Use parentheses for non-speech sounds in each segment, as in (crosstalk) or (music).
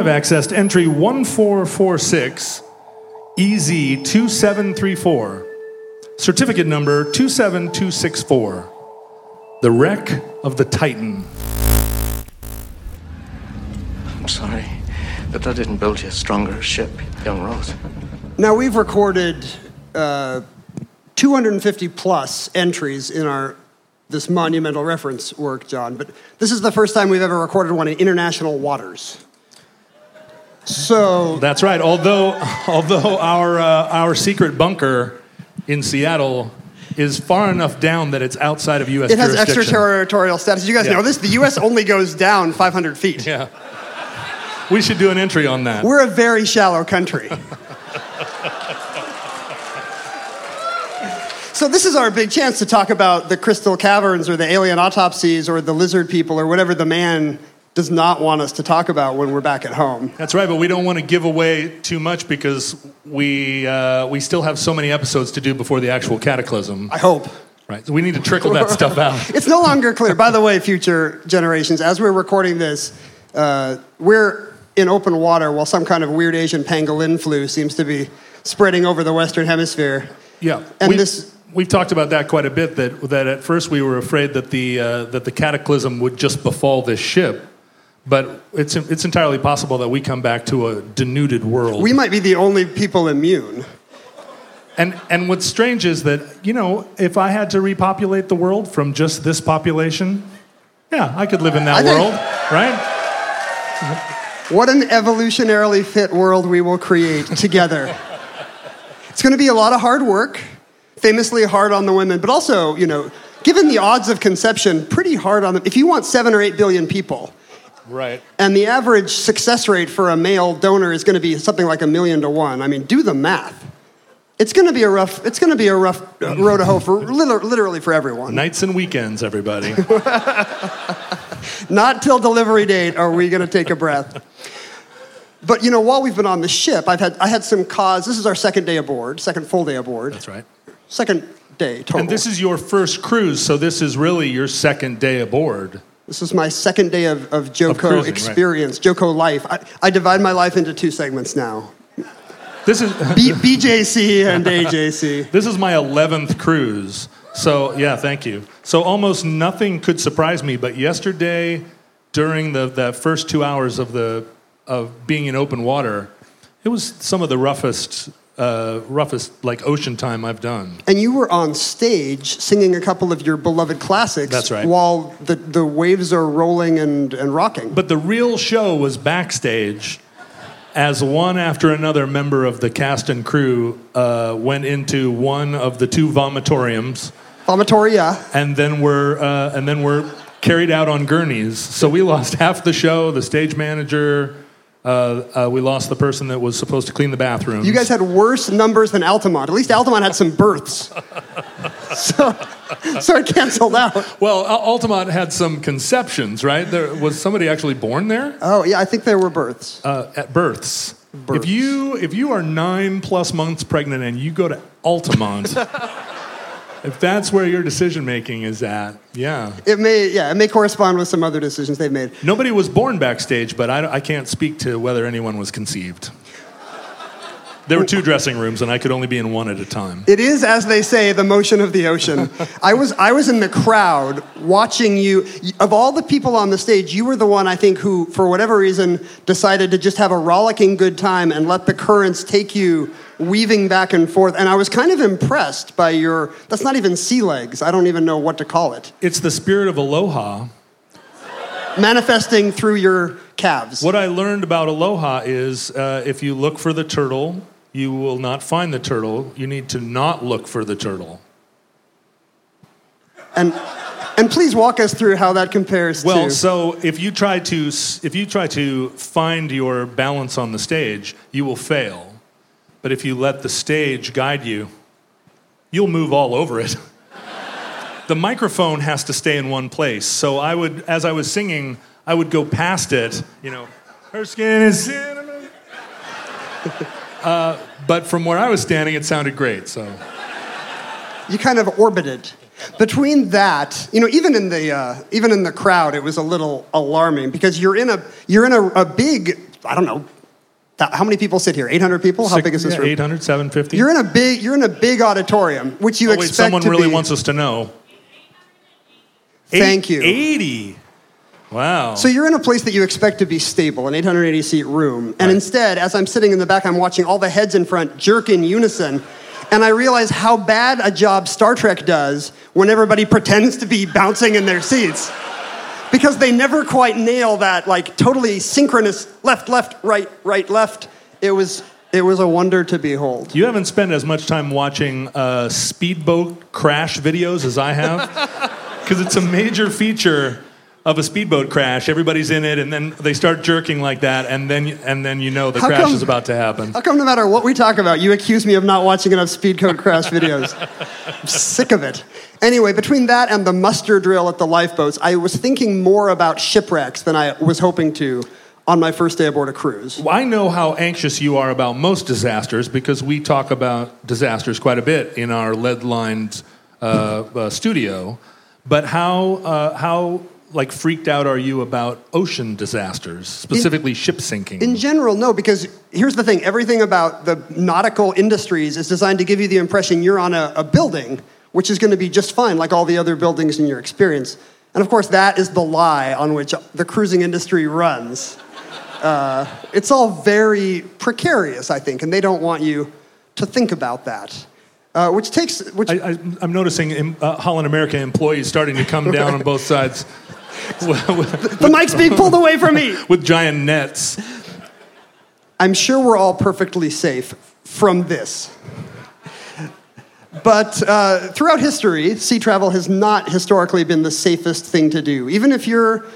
You have accessed entry 1446 EZ2734, certificate number 27264, the wreck of the Titan. I'm sorry, but that didn't build you a stronger ship, young Rose. Now, we've recorded uh, 250 plus entries in our this monumental reference work, John, but this is the first time we've ever recorded one in international waters. So That's right. Although, although our, uh, our secret bunker in Seattle is far enough down that it's outside of U.S. it has extraterritorial status. You guys Yeah. know this. The U.S. only goes down 500 feet. Yeah. We should do an entry on that. We're a very shallow country. (laughs) so this is our big chance to talk about the crystal caverns or the alien autopsies or the lizard people or whatever the man does not want us to talk about when we're back at home. That's right, but we don't want to give away too much because we, uh, we still have so many episodes to do before the actual cataclysm. I hope. Right, so we need to trickle that stuff out. (laughs) It's no longer clear. By the way, future generations, as we're recording this, uh, we're in open water while some kind of weird Asian pangolin flu seems to be spreading over the Western Hemisphere. Yeah, And we've, this- we've talked about that quite a bit. That that at first we were afraid that the uh, that the cataclysm would just befall this ship, but it's it's entirely possible that we come back to a denuded world. We might be the only people immune. and and what's strange is that you know if I had to repopulate the world from just this population, yeah, I could live in that I think- world, right? What an evolutionarily fit world we will create together. (laughs) it's going to be a lot of hard work, famously hard on the women, but also, you know, given the odds of conception, pretty hard on them. If you want seven or eight billion people, Right. and the average success rate for a male donor is going to be something like a million to one, I mean, do the math. It's going to be a rough. It's going to be a rough uh, road to hoe for literally for everyone. Nights and weekends, everybody. (laughs) Not till delivery date are we going to take a breath. But you know, while we've been on the ship, I've had I had some cause. This is our second day aboard, second full day aboard, That's right. second day total. And this is your first cruise, so this is really your second day aboard. This is my second day of, of JoCo cruising, right. experience, JoCo life. I, I divide my life into two segments now: This is (laughs) B, BJC and AJC. (laughs) this is my eleventh cruise. So yeah, thank you. So almost nothing could surprise me, but yesterday, during the that first two hours of the of being in open water, it was some of the roughest uh, roughest like ocean time I've done. And you were on stage singing a couple of your beloved classics. That's right. While the, the waves are rolling and, and rocking. But the real show was backstage as one after another member of the cast and crew uh, went into one of the two vomitoriums Vomitoria. and then were uh, and then were carried out on gurneys. So we lost half the show. The stage manager. Uh, uh, we lost the person that was supposed to clean the bathrooms. You guys had worse numbers than Altamont. At least Altamont had some births. (laughs) so, so it canceled out. well, Altamont had some conceptions, right? There was somebody actually born there. Oh, yeah, I think there were births. uh, at births. Births. If you if you are nine plus months pregnant and you go to Altamont, (laughs) if that's where your decision making is at, yeah. It may, yeah, it may correspond with some other decisions they've made. Nobody was born backstage, but I, I can't speak to whether anyone was conceived. There were two dressing rooms, and I could only be in one at a time. It is, as they say, the motion of the ocean. (laughs) I was, I was in the crowd watching you. Of all the people on the stage, you were the one I think who, for whatever reason, decided to just have a rollicking good time and let the currents take you weaving back and forth. And I was kind of impressed by your. That's not even sea legs. I don't even know what to call it. It's the spirit of aloha. Manifesting through your calves. What I learned about aloha is uh, if you look for the turtle, you will not find the turtle. You need to not look for the turtle. And and please walk us through how that compares Well, to. so if you try to if you try to find your balance on the stage, you will fail. But if you let the stage guide you, you'll move all over it. (laughs) the microphone has to stay in one place. So I would as I was singing, I would go past it, you know, her skin is cinnamon. (laughs) uh, but from where I was standing, it sounded great. So you kind of orbited between that you know even in the uh, even in the crowd it was a little alarming because you're in a you're in a, a big i don't know how many people sit here 800 people how big is this yeah, room 800, 750. you're in a big you're in a big auditorium which you oh, wait, expect someone to really be, wants us to know. Thank you. 80. Wow. so you're in a place that you expect to be stable an 880 seat room. And Right. instead as i'm sitting in the back i'm watching all the heads in front jerk in unison. And i realize how bad a job star trek does when everybody (laughs) pretends to be bouncing in their seats. Because they never quite nail that like totally synchronous left left right right left. It was it was a wonder to behold. You haven't spent as much time watching uh, speedboat crash videos as I have, (laughs) because it's a major feature of a speedboat crash. Everybody's in it, and then they start jerking like that, and then and then you know the How crash come- is about to happen. how come no matter what we talk about you accuse me of not watching enough speedboat crash videos i'm sick of it anyway between that and the muster drill at the lifeboats i was thinking more about shipwrecks than i was hoping to on my first day aboard a cruise Well, I know how anxious you are about most disasters because we talk about disasters quite a bit in our lead-lined uh, uh, studio. But how uh, how like freaked out are you about ocean disasters, specifically ship sinking? In general, no, because here's the thing everything about the nautical industries is designed to give you the impression you're on a, a building, which is going to be just fine, like all the other buildings in your experience. And of course, that is the lie on which the cruising industry runs. Uh, it's all very precarious, I think, and they don't want you to think about that. Uh, which takes, which I, I, I'm noticing um, uh, Holland America employees starting to come down on both sides the mic's being pulled away from me. (laughs) with giant nets. I'm sure we're all perfectly safe from this. But uh, throughout history, sea travel has not historically been the safest thing to do, even if you're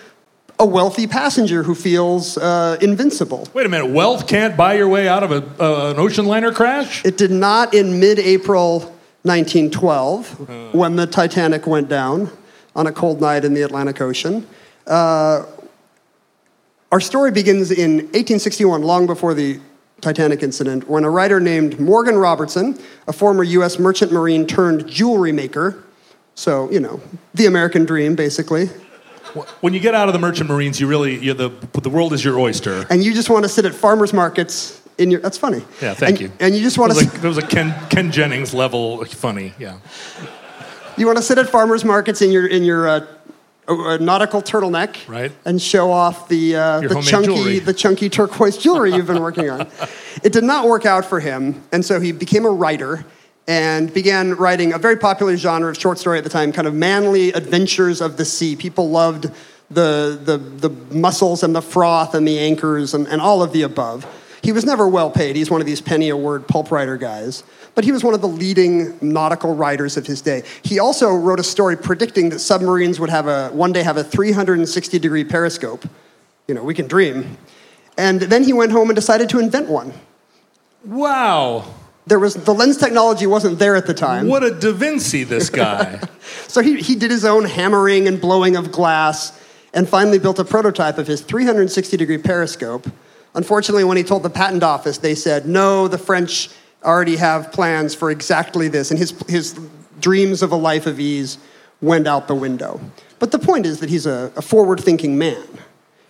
a wealthy passenger who feels uh, invincible. Wait a minute, wealth can't buy your way out of a, uh, an ocean liner crash? It did not in mid April 1912, when the Titanic went down on a cold night in the Atlantic Ocean. Uh, our story begins in 1861, long before the Titanic incident, when a writer named Morgan Robertson, a former U.S. merchant marine turned jewelry maker, so, you know, the American dream, basically, When you get out of the merchant marines, you really, you're the, the world is your oyster. and you just want to sit at farmers markets in your. That's funny. Yeah, thank And- you. And you just want to. like, it was a Ken, Ken Jennings level funny, yeah. You want to sit at farmers markets in your in your uh, uh, nautical turtleneck, Right. and show off the uh, the chunky jewelry. the chunky turquoise jewelry you've been working on. (laughs) It did not work out for him, and so he became a writer and began writing a very popular genre of short story at the time, kind of manly adventures of the sea. People loved the the the muscles and the froth and the anchors and, and all of the above. He was never well paid. He's one of these penny a word pulp writer guys. But he was one of the leading nautical writers of his day. He also wrote a story predicting that submarines would have a one day have a 360 degree periscope. You know, we can dream. And then he went home and decided to invent one. Wow. There was the lens technology wasn't there at the time. What a Da Vinci, this guy. (laughs) So he, he did his own hammering and blowing of glass and finally built a prototype of his 360 degree periscope. Unfortunately, when he told the patent office, they said, no, the French already have plans for exactly this. And his, his dreams of a life of ease went out the window. But the point is that he's a, a forward thinking man.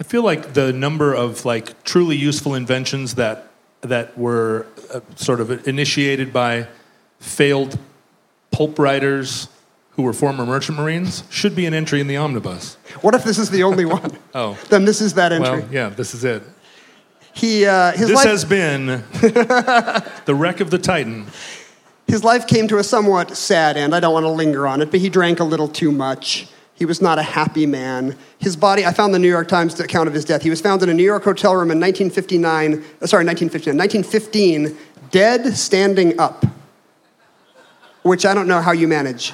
I feel like the number of like truly useful inventions that that were uh, sort of initiated by failed pulp writers who were former merchant marines should be an entry in the omnibus. What if this is the only one? Oh. Then this is that entry. Well, yeah, this is it. He, uh, his, This life, has been the wreck of the Titan. his life came to a somewhat sad end. I don't want to linger on it, but he drank a little too much. He was not a happy man. His body, I found the New York Times account of his death. He was found in a New York hotel room in 1959, uh, sorry, 1959, 1915, dead standing up, which I don't know how you manage.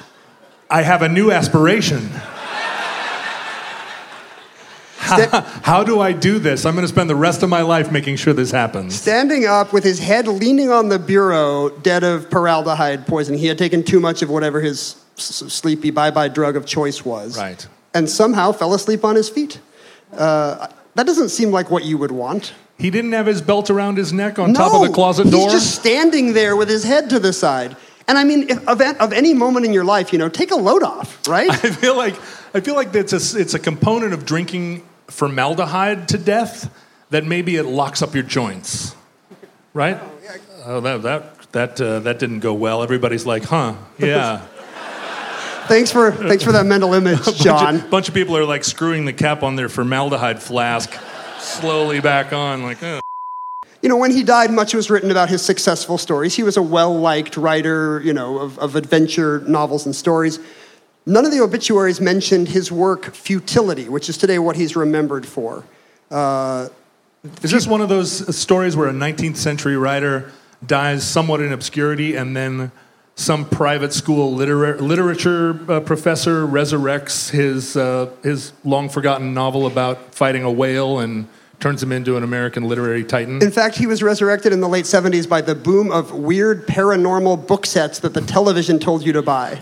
I have a new aspiration. How, (laughs) how do I do this? I'm going to spend the rest of my life making sure this happens. Standing up with his head leaning on the bureau, dead of paraldehyde poisoning. He had taken too much of whatever his sleepy bye bye drug of choice was. Right. And somehow fell asleep on his feet. Uh, that doesn't seem like what you would want. He didn't have his belt around his neck on no, top of the closet door. He's just standing there with his head to the side. And I mean, if, of, of any moment in your life, you know, take a load off, right? (laughs) I feel like I feel like it's a, it's a component of drinking formaldehyde to death that maybe it locks up your joints, right? Oh, that that that uh, that didn't go well. Everybody's like, huh? Yeah. (laughs) thanks for thanks for that mental image, John. (laughs) bunch, of, bunch of people are like screwing the cap on their formaldehyde flask slowly back on, like. "Uh." You know, when he died, much was written about his successful stories. He was a well liked writer, you know, of, of adventure novels and stories. None of the obituaries mentioned his work Futility, which is today what he's remembered for. Uh, Is this one of those stories where a 19th century writer dies somewhat in obscurity and then some private school litera- literature uh, professor resurrects his, uh, his long forgotten novel about fighting a whale and turns him into an American literary titan? in fact, he was resurrected in the late 70s by the boom of weird paranormal book sets that the television told you to buy. (laughs)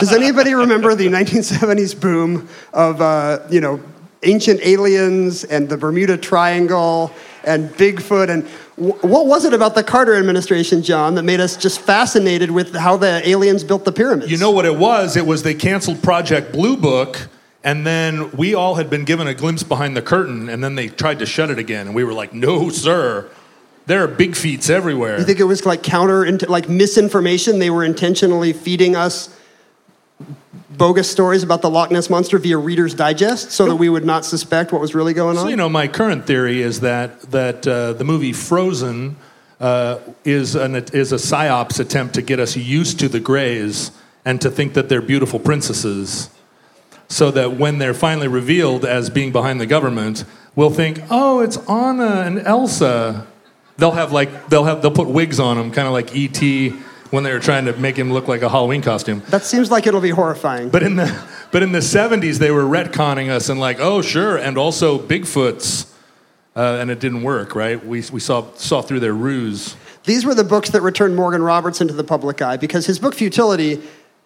Does anybody remember the 1970s boom of, uh, you know, ancient aliens and the Bermuda Triangle and Bigfoot? And what was it about the Carter administration, John, that made us just fascinated with how the aliens built the pyramids? You know what it was? It was they canceled Project Blue Book, and then we all had been given a glimpse behind the curtain, and then they tried to shut it again, and we were like, "No, sir, there are big feats everywhere." You think it was like counter, like misinformation? They were intentionally feeding us bogus stories about the Loch Ness monster via Reader's Digest, so that we would not suspect what was really going on. So you know, my current theory is that that uh, the movie Frozen uh, is an is a psyops attempt to get us used to the Greys and to think that they're beautiful princesses, so that when they're finally revealed as being behind the government, we'll think, oh, it's Anna and Elsa. They'll have like they'll have they'll put wigs on them, kind of like E.T. when they were trying to make him look like a Halloween costume. that seems like it'll be horrifying. But in the but in the '70s, they were retconning us and like, oh sure, and also Bigfoots, uh, and it didn't work, right? We we saw saw through their ruse. These were the books that returned Morgan Robertson to the public eye because his book Futility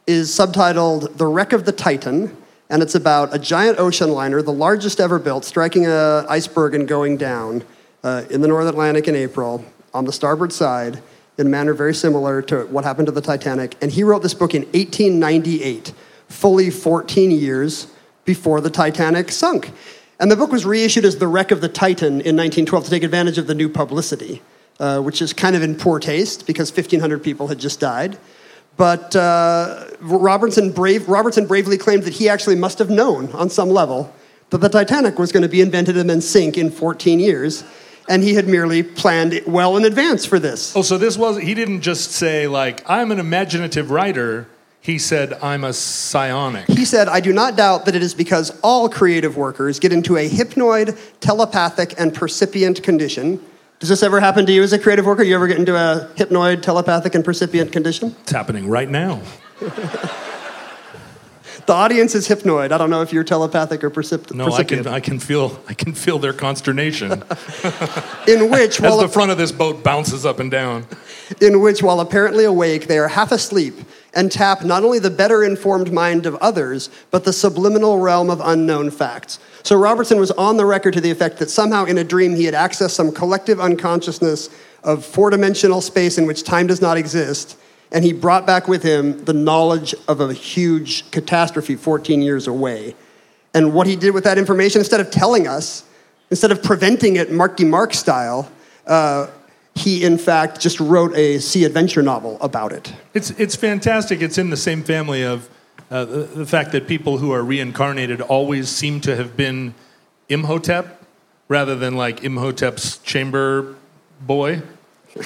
is subtitled The Wreck of the Titan, and it's about a giant ocean liner, the largest ever built, striking an iceberg and going down uh, in the North Atlantic in April on the starboard side in a manner very similar to what happened to the Titanic. And he wrote this book in 1898, fully 14 years before the Titanic sunk. And the book was reissued as The Wreck of the Titan in 1912 to take advantage of the new publicity, uh, which is kind of in poor taste because 1,500 people had just died. But uh, Robertson, brave, Robertson bravely claimed that he actually must have known on some level that the Titanic was going to be invented and then sink in 14 years. And he had merely planned it well in advance for this. Oh, so this was he didn't just say like I'm an imaginative writer. He said I'm a psionic. He said, I do not doubt that it is because all creative workers get into a hypnoid, telepathic, and percipient condition. Does this ever happen to you as a creative worker? You ever get into a hypnoid, telepathic, and percipient condition? It's happening right now. (laughs) The audience is hypnoid. I don't know if you're telepathic or percip- No, I can percipient. I can feel I can feel their consternation (laughs) in which, as while the front of this boat bounces up and down. (laughs) in which, while apparently awake, they are half asleep and tap not only the better informed mind of others, but the subliminal realm of unknown facts. So Robertson was on the record to the effect that somehow in a dream he had accessed some collective unconsciousness of four dimensional space in which time does not exist. And he brought back with him the knowledge of a huge catastrophe 14 years away. And what he did with that information, instead of telling us, instead of preventing it Marky Mark style, uh, he, in fact, just wrote a sea adventure novel about it. It's it's fantastic. It's in the same family of uh, the, the fact that people who are reincarnated always seem to have been Imhotep rather than like Imhotep's chamber boy. (laughs)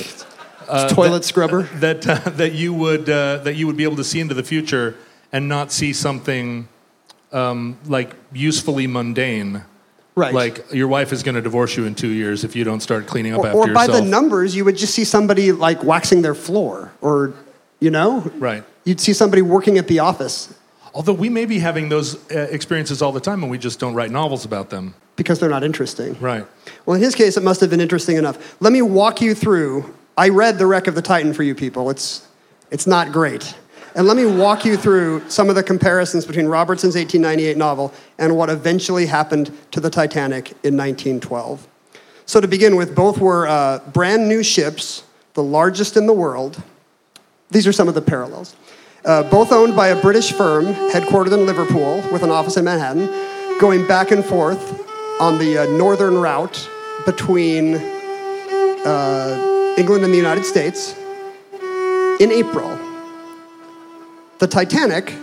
Toilet scrubber. (laughs) That uh, that you would uh, that you would be able to see into the future and not see something um, like usefully mundane. Right. Like your wife is going to divorce you in two years if you don't start cleaning up or, after or by the numbers, you would just see somebody like waxing their floor, or you know, Right. You'd see somebody working at the office Although we may be having those uh, experiences all the time, and we just don't write novels about them. because they're not interesting. Right. Well, in his case, it must have been interesting enough. Let me walk you through. I read The Wreck of the Titan for you people. It's, it's not great. And let me walk you through some of the comparisons between Robertson's 1898 novel and what eventually happened to the Titanic in 1912. So, to begin with, both were uh, brand new ships, the largest in the world. These are some of the parallels. Uh, both owned by a British firm headquartered in Liverpool with an office in Manhattan, going back and forth on the uh, northern route between uh, England and the United States in April. The Titanic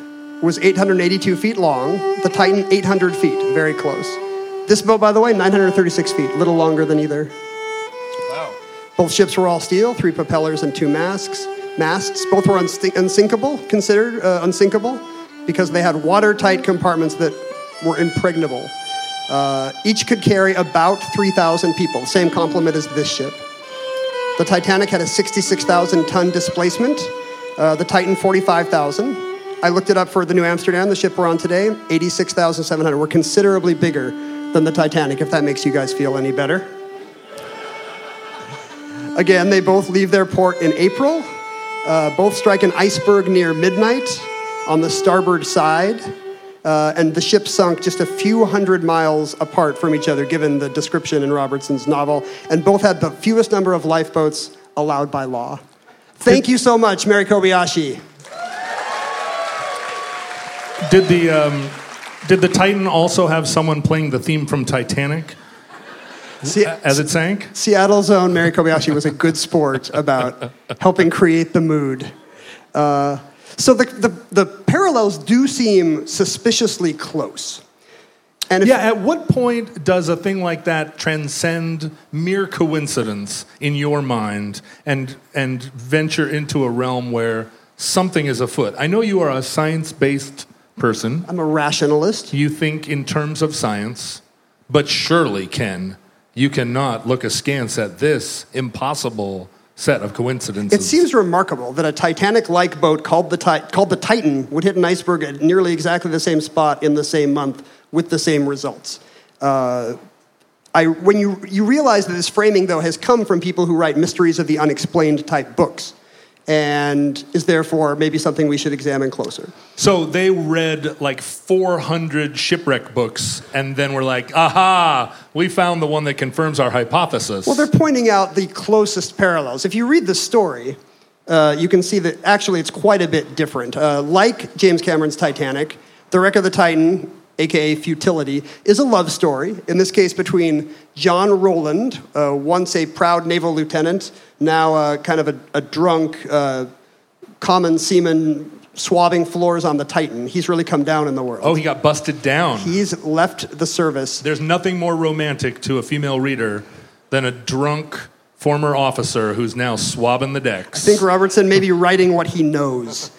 was 882 feet long, the Titan 800 feet, very close. This boat, by the way, 936 feet, a little longer than either. Wow. Both ships were all steel, three propellers and two masts. Masts. Both were unsti- unsinkable, considered uh, unsinkable, because they had watertight compartments that were impregnable. Uh, each could carry about 3,000 people, same complement as this ship. The Titanic had a 66,000 ton displacement. Uh, the Titan, 45,000. I looked it up for the New Amsterdam, the ship we're on today, 86,700. We're considerably bigger than the Titanic, if that makes you guys feel any better. Again, they both leave their port in April. Uh, both strike an iceberg near midnight on the starboard side. Uh, and the ship sunk just a few hundred miles apart from each other, given the description in Robertson's novel. And both had the fewest number of lifeboats allowed by law. Thank you so much, Mary Kobayashi. Did the um, did the Titan also have someone playing the theme from Titanic Se- as it sank? Seattle's own Mary Kobayashi was a good sport about helping create the mood. Uh, so the, the, the parallels do seem suspiciously close. And Yeah. At what point does a thing like that transcend mere coincidence in your mind and and venture into a realm where something is afoot? I know you are a science based person. I'm a rationalist. You think in terms of science, but surely, Ken, you cannot look askance at this impossible set of coincidences. It seems remarkable that a Titanic-like boat called the, Ti- called the Titan would hit an iceberg at nearly exactly the same spot in the same month with the same results. Uh, I, when you, you realize that this framing, though, has come from people who write mysteries of the unexplained type books and is therefore maybe something we should examine closer. So they read like 400 shipwreck books and then were like, aha, we found the one that confirms our hypothesis. Well, they're pointing out the closest parallels. If you read the story, uh, you can see that actually it's quite a bit different. Uh, like James Cameron's Titanic, The Wreck of the Titan, aka Futility, is a love story, in this case between John Rowland, uh, once a proud naval lieutenant, now uh, kind of a, a drunk uh, common seaman swabbing floors on the Titan. He's really come down in the world. oh, he got busted down. He's left the service. There's nothing more romantic to a female reader than a drunk former officer who's now swabbing the decks. I think Robertson may be writing what he knows.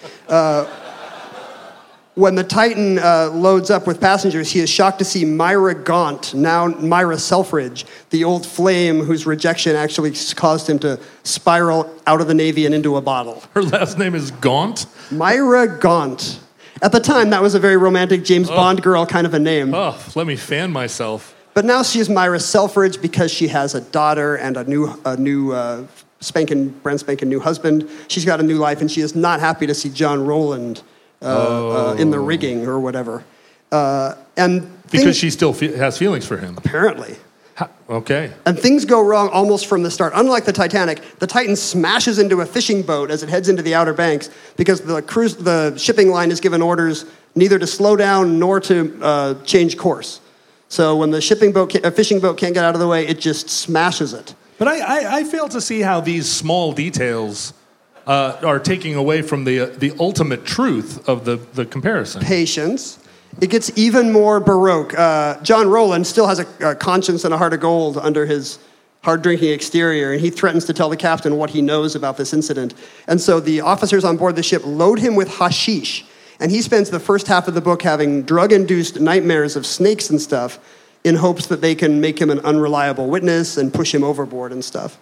When the Titan uh, loads up with passengers, he is shocked to see Myra Gaunt, now Myra Selfridge, the old flame whose rejection actually caused him to spiral out of the Navy and into a bottle. Her last name is Gaunt. Myra Gaunt. At the time, that was a very romantic James Bond girl kind of a name. Oh, let me fan myself. But now she is Myra Selfridge because she has a daughter and a new, a new uh, spanking, brand spanking new husband. She's got a new life, and she is not happy to see John Rowland uh, uh, in the rigging or whatever. Uh, and Because things- she still fe- has feelings for him. apparently. Ha- okay. And things go wrong almost from the start. Unlike the Titanic, the Titan smashes into a fishing boat as it heads into the Outer Banks because the cruise, the shipping line is given orders neither to slow down nor to uh, change course. So when the shipping boat, ca- a fishing boat can't get out of the way, it just smashes it. But I, I, I fail to see how these small details uh, are taking away from the, uh, the ultimate truth of the, the comparison. Patience. It gets even more baroque. Uh, John Rowland still has a, a conscience and a heart of gold under his hard drinking exterior, and he threatens to tell the captain what he knows about this incident. And so the officers on board the ship load him with hashish, and he spends the first half of the book having drug induced nightmares of snakes and stuff in hopes that they can make him an unreliable witness and push him overboard and stuff.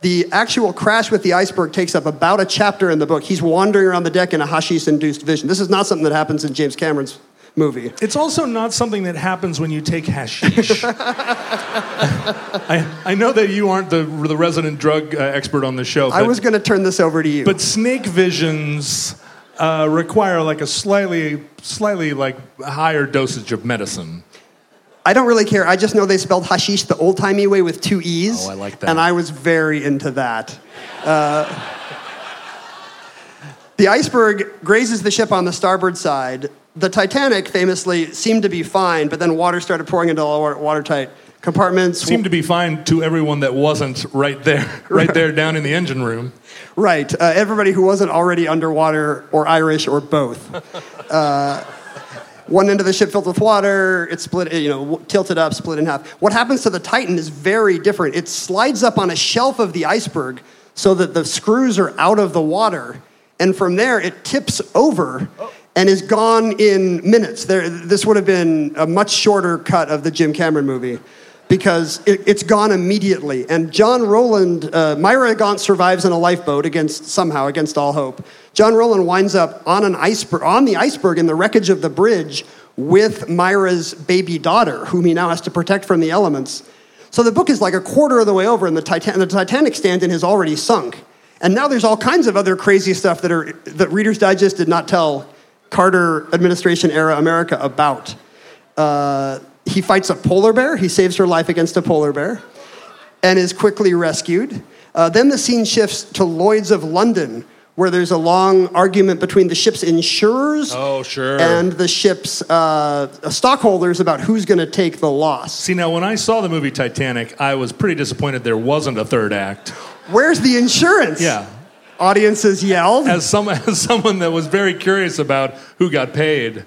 The actual crash with the iceberg takes up about a chapter in the book. He's wandering around the deck in a hashish induced vision. This is not something that happens in James Cameron's movie. It's also not something that happens when you take hashish. (laughs) I, I know that you aren't the, the resident drug uh, expert on the show. I was going to turn this over to you. But snake visions uh, require like a slightly, slightly like higher dosage of medicine. I don't really care. I just know they spelled hashish the old timey way with two E's. Oh, I like that. And I was very into that. Uh, the iceberg grazes the ship on the starboard side. The Titanic famously seemed to be fine, but then water started pouring into all our watertight compartments. Seemed to be fine to everyone that wasn't right there, (laughs) right there down in the engine room. Right. Uh, everybody who wasn't already underwater or Irish or both. Uh, one end of the ship filled with water, it's split, you know, tilted up, split in half. What happens to the Titan is very different. It slides up on a shelf of the iceberg so that the screws are out of the water, and from there it tips over and is gone in minutes. There, this would have been a much shorter cut of the Jim Cameron movie because it, has gone immediately. And John Rowland, uh, Myra Gaunt survives in a lifeboat against somehow against all hope. John Rowland winds up on an iceberg, on the iceberg in the wreckage of the bridge with Myra's baby daughter, whom he now has to protect from the elements. So the book is like a quarter of the way over, and the, Titan- the Titanic stand-in has already sunk. And now there's all kinds of other crazy stuff that, are, that Reader's Digest did not tell Carter administration era America about. Uh, he fights a polar bear. He saves her life against a polar bear and is quickly rescued. Uh, then the scene shifts to Lloyd's of London, where there's a long argument between the ship's insurers Oh, sure. and the ship's uh, stockholders about who's going to take the loss. See, now when I saw the movie Titanic, I was pretty disappointed there wasn't a third act. Where's the insurance? Yeah. Audiences yelled. As, some, (laughs) as someone that was very curious about who got paid,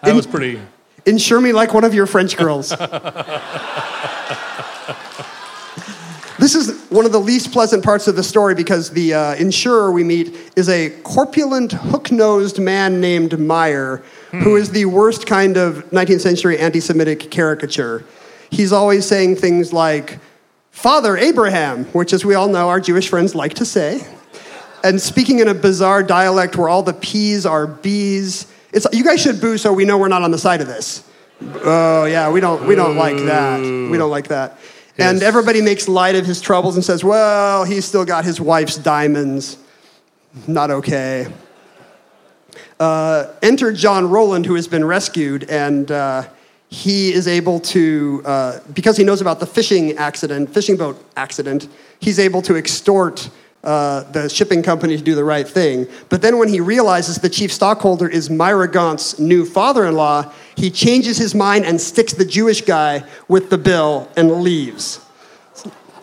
I In- was pretty. Insure me like one of your French girls. (laughs) this is one of the least pleasant parts of the story because the uh, insurer we meet is a corpulent, hook nosed man named Meyer, who is the worst kind of 19th century anti Semitic caricature. He's always saying things like, Father Abraham, which, as we all know, our Jewish friends like to say, and speaking in a bizarre dialect where all the P's are B's. It's, you guys should boo so we know we're not on the side of this. Oh yeah, we don't we don't like that. We don't like that. And everybody makes light of his troubles and says, "Well, he's still got his wife's diamonds. Not okay." Uh, enter John Rowland, who has been rescued, and uh, he is able to, uh, because he knows about the fishing accident, fishing boat accident, he's able to extort uh, the shipping company to do the right thing. But then when he realizes the chief stockholder is Myra Gaunt's new father-in-law, he changes his mind and sticks the Jewish guy with the bill and leaves.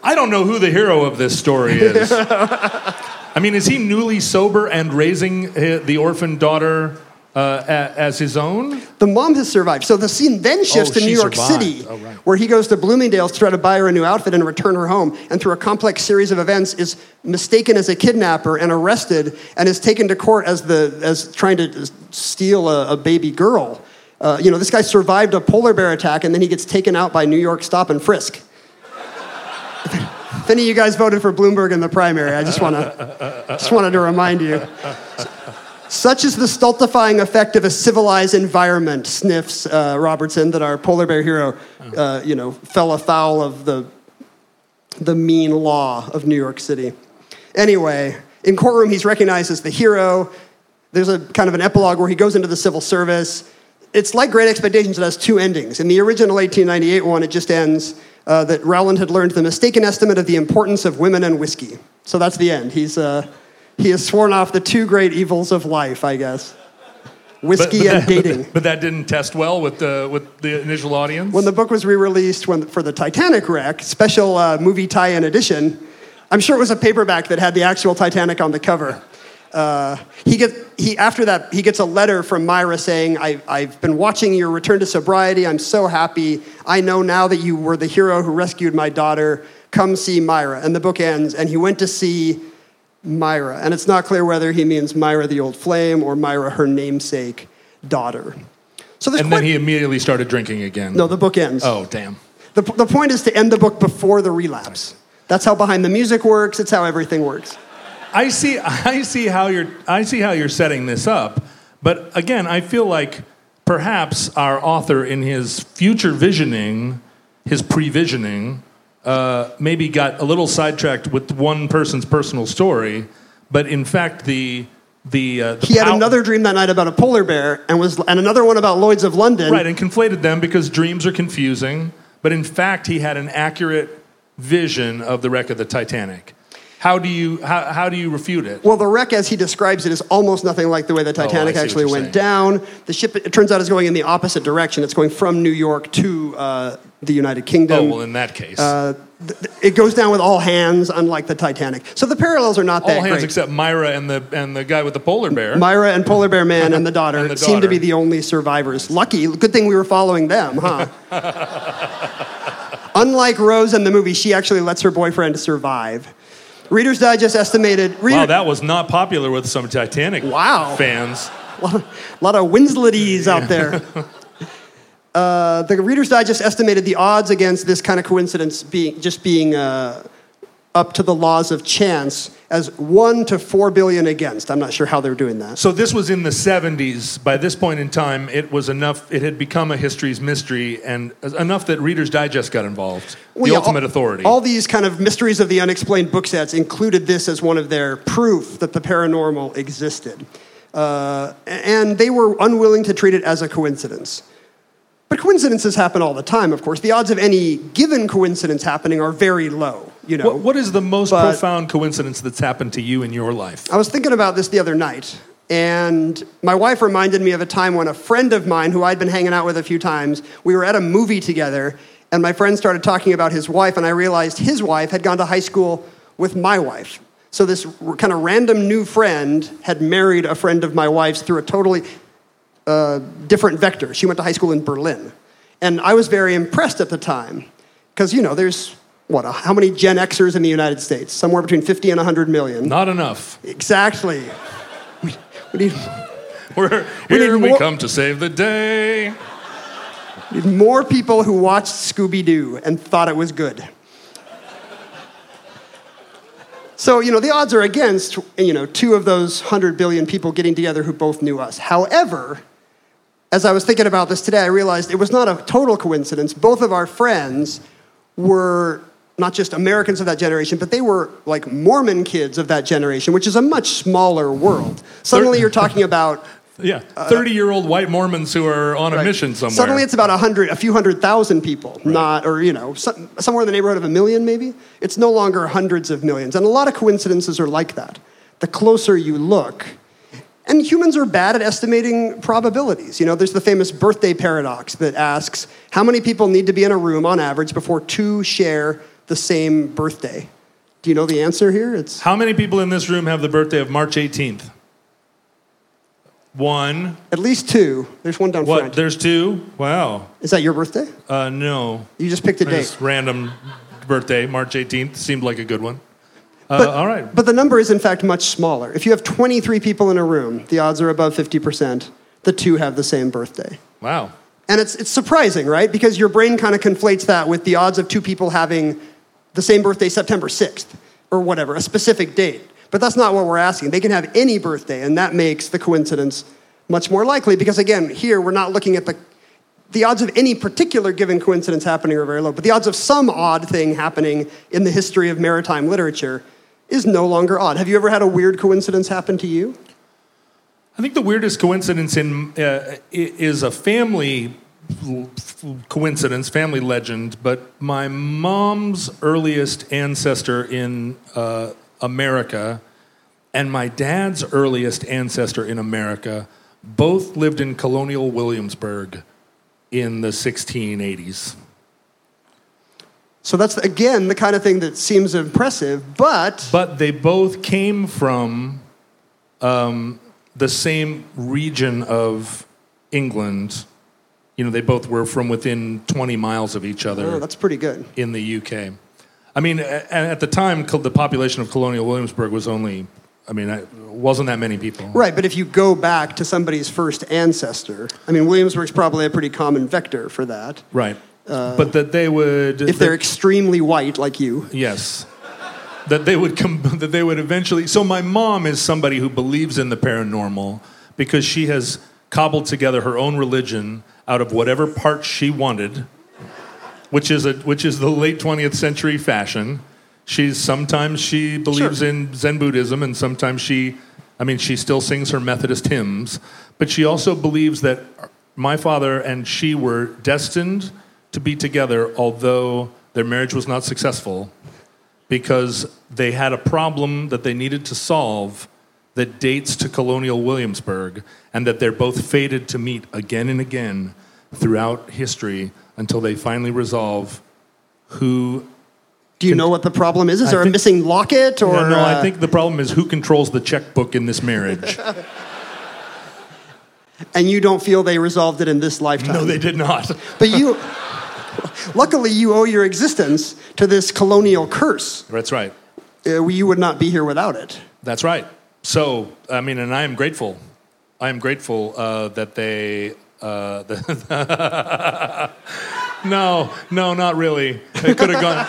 I don't know who the hero of this story is. (laughs) I mean, is he newly sober and raising the orphan daughter uh, as his own? The mom has survived. So the scene then shifts Oh, to New York survived. City, Oh, right. where he goes to Bloomingdale's to try to buy her a new outfit and return her home. And through a complex series of events, is mistaken as a kidnapper and arrested, and is taken to court as the as trying to steal a, a baby girl. Uh, you know, this guy survived a polar bear attack, and then he gets taken out by New York stop and frisk. if any of you guys voted for Bloomberg in the primary, I just want to just wanted to remind you. Such is the stultifying effect of a civilized environment, sniffs uh, Robertson, that our polar bear hero, uh, you know, fell afoul of the, the mean law of New York City. Anyway, in courtroom, he's recognized as the hero. There's a kind of an epilogue where he goes into the civil service. It's like Great Expectations, it has two endings. In the original 1898 one, it just ends uh, that Rowland had learned the mistaken estimate of the importance of women and whiskey. So that's the end. He's, uh, he has sworn off the two great evils of life, I guess. whiskey and that, dating. But, that didn't test well with the with the initial audience. when the book was re-released when, for the Titanic wreck, special uh, movie tie-in edition, I'm sure it was a paperback that had the actual Titanic on the cover. Uh, he get, he after that he gets a letter from Myra saying, I, "I've been watching your return to sobriety. I'm so happy. I know now that you were the hero who rescued my daughter. Come see Myra." And the book ends, and he went to see Myra, and it's not clear whether he means Myra the old flame or Myra her namesake daughter. So and then he immediately started drinking again. no, the book ends. Oh, damn. The, the point is to end the book before the relapse. That's how behind the music works. It's how everything works. I see. I see how you're. I see how you're setting this up. But again, I feel like perhaps our author, in his future visioning, his previsioning, uh, maybe got a little sidetracked with one person's personal story. But in fact, the the, uh, the He had pow- another dream that night about a polar bear and was and another one about Lloyd's of London. right and conflated them because dreams are confusing. But in fact, he had an accurate vision of the wreck of the Titanic. How do you how, how do you refute it? Well, the wreck, as he describes it, is almost nothing like the way the Titanic Oh, actually went saying. down. The ship, it turns out, is going in the opposite direction. It's going from New York to uh, the United Kingdom. oh well, in that case, uh, th- th- it goes down with all hands, unlike the Titanic. So the parallels are not that all hands great. except Myra and the and the guy with the polar bear. Myra and Polar Bear Man and the (laughs) daughter, And the seem to be the only survivors. Lucky, good thing we were following them, huh? (laughs) Unlike Rose in the movie, she actually lets her boyfriend survive. Reader's Digest estimated. Reader, wow, that was not popular with some Titanic Wow. fans. a (laughs) lot of, lot of Winsleties out there. (laughs) Uh, the Reader's Digest estimated the odds against this kind of coincidence being just being uh, up to the laws of chance as one to four billion against. I'm not sure how they're doing that. So this was in the 70s. By this point in time, it was enough. It had become a history's mystery, and enough that Reader's Digest got involved, the yeah, ultimate all, authority. All these kind of mysteries of the unexplained book sets included this as one of their proof that the paranormal existed. Uh, and they were unwilling to treat it as a coincidence. But coincidences happen all the time, of course. The odds of any given coincidence happening are very low, you know. what, what is the most But- profound coincidence that's happened to you in your life? I was thinking about this the other night, and my wife reminded me of a time when a friend of mine, who I'd been hanging out with a few times, we were at a movie together, and my friend started talking about his wife, and I realized his wife had gone to high school with my wife. So this r- kind of random new friend had married a friend of my wife's through a totally uh, different vector. She went to high school in Berlin. And I was very impressed at the time, because, you know, there's, what, uh, how many Gen Xers in the United States? Somewhere between 50 and 100 million. Not enough. Exactly. We, we need, (laughs) We're, We here need we come to save the day. We need more people who watched Scooby Doo and thought it was good. So, you know, the odds are against, you know, two of those 100 billion people getting together who both knew us. However, as I was thinking about this today, I realized it was not a total coincidence. Both of our friends were not just Americans of that generation, but they were like Mormon kids of that generation, which is a much smaller world. Suddenly you're talking about (laughs) Yeah, uh, 30 year old white Mormons who are on a Right. mission somewhere. Suddenly, it's about a hundred, a few hundred thousand people, not, or you know, some, somewhere in the neighborhood of a million, maybe. It's no longer hundreds of millions, and a lot of coincidences are like that. The closer you look, and humans are bad at estimating probabilities. You know, there's the famous birthday paradox that asks how many people need to be in a room on average before two share the same birthday. Do you know the answer here? It's How many people in this room have the birthday of March 18th? One. at least two. There's one down What? front. There's two? Wow. Is that your birthday? Uh, no. You just picked a date. Just random birthday, March 18th. Seemed like a good one. Uh, But, all right. But the number is, in fact, much smaller. If you have 23 people in a room, the odds are above 50%. The two have the same birthday. Wow. And it's, it's surprising, right? Because your brain kind of conflates that with the odds of two people having the same birthday September 6th or whatever, a specific date. But that's not what we're asking. They can have any birthday, and that makes the coincidence much more likely because, again, here we're not looking at the the odds of any particular given coincidence happening are very low, but the odds of some odd thing happening in the history of maritime literature is no longer odd. Have you ever had a weird coincidence happen to you? I think the weirdest coincidence in uh, is a family coincidence, family legend. But my mom's earliest ancestor in uh, America and my dad's earliest ancestor in America both lived in colonial Williamsburg in the 1680s. So that's again the kind of thing that seems impressive, but But they both came from um, the same region of England. You know, they both were from within 20 miles of each other oh, that's pretty good. in the UK. I mean, at the time, the population of colonial Williamsburg was only, I mean, it wasn't that many people. Right, but if you go back to somebody's first ancestor, I mean, Williamsburg's probably a pretty common vector for that. Right. but that they would. Uh, If they're extremely white like you, Yes. That they would come (laughs) that they would eventually so my mom is somebody who believes in the paranormal because she has cobbled together her own religion out of whatever parts she wanted, which is a which is the late 20th century fashion. She's sometimes she believes Sure. in Zen Buddhism and sometimes she I mean she still sings her Methodist hymns, but she also believes that my father and she were destined to be together although their marriage was not successful because they had a problem that they needed to solve that dates to colonial Williamsburg, and that they're both fated to meet again and again throughout history until they finally resolve who. do you know what the problem is? Is I there a think- missing locket or? no, no, I uh, think the problem is who controls the checkbook in this marriage. (laughs) and you don't feel they resolved it in this lifetime. no, they did not. But you, luckily, you owe your existence to this colonial curse. That's right. Uh, you would not be here without it. That's right. So, I mean, and I am grateful. I am grateful uh, that they. Uh, (laughs) no, no, not really. It could have gone.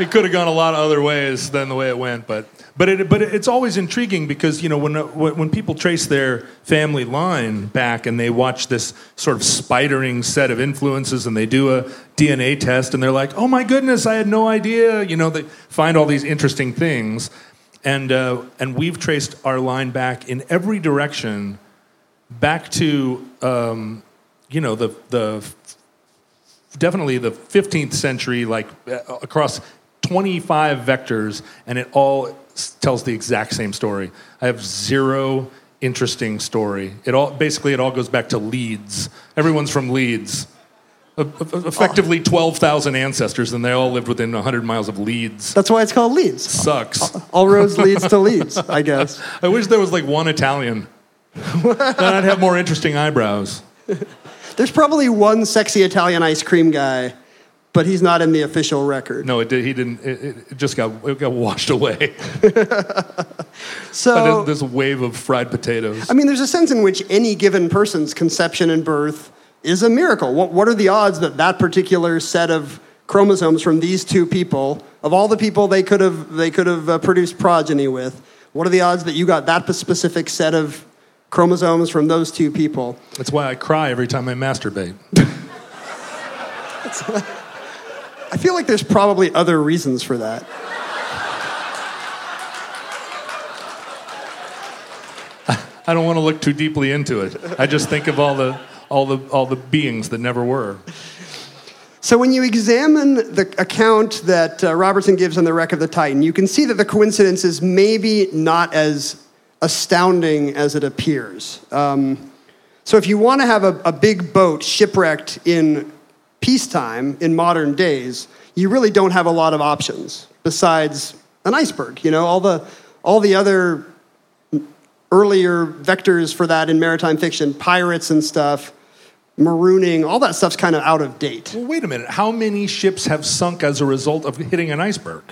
It could have gone a lot of other ways than the way it went, but but it but it's always intriguing because you know when when people trace their family line back and they watch this sort of spidering set of influences and they do a DNA test and they're like, oh my goodness, I had no idea. You know, they find all these interesting things and uh, and we've traced our line back in every direction, back to um, you know the the definitely the 15th century, like uh, across 25 vectors, and it all tells the exact same story. I have zero interesting story. It all basically it all goes back to Leeds. Everyone's from Leeds. Effectively 12,000 ancestors, and they all lived within 100 miles of Leeds. That's why it's called Leeds. Sucks. All roads leads to Leeds, I guess. (laughs) I wish there was like one Italian. (laughs) then I'd have more interesting eyebrows. There's probably one sexy Italian ice cream guy, but he's not in the official record. No, it did, he didn't. It, it- it just got it got washed away. (laughs) So, this wave of fried potatoes. I mean, there's a sense in which any given person's conception and birth is a miracle. What, what are the odds that that particular set of chromosomes from these two people, of all the people they could have they could have uh, produced progeny with, what are the odds that you got that specific set of chromosomes from those two people? That's why I cry every time I masturbate. (laughs) I feel like there's probably other reasons for that. (laughs) I don't want to look too deeply into it. I just think of all the all the all the beings that never were. So when you examine the account that uh, Robertson gives on the wreck of the Titan, you can see that the coincidence is maybe not as astounding as it appears. Um, so if you want to have a, a big boat shipwrecked in peacetime in modern days, you really don't have a lot of options besides an iceberg. You know, all the all the other earlier vectors for that in maritime fiction, pirates and stuff, marooning, all that stuff's kind of out of date. Well, wait a minute. How many ships have sunk as a result of hitting an iceberg?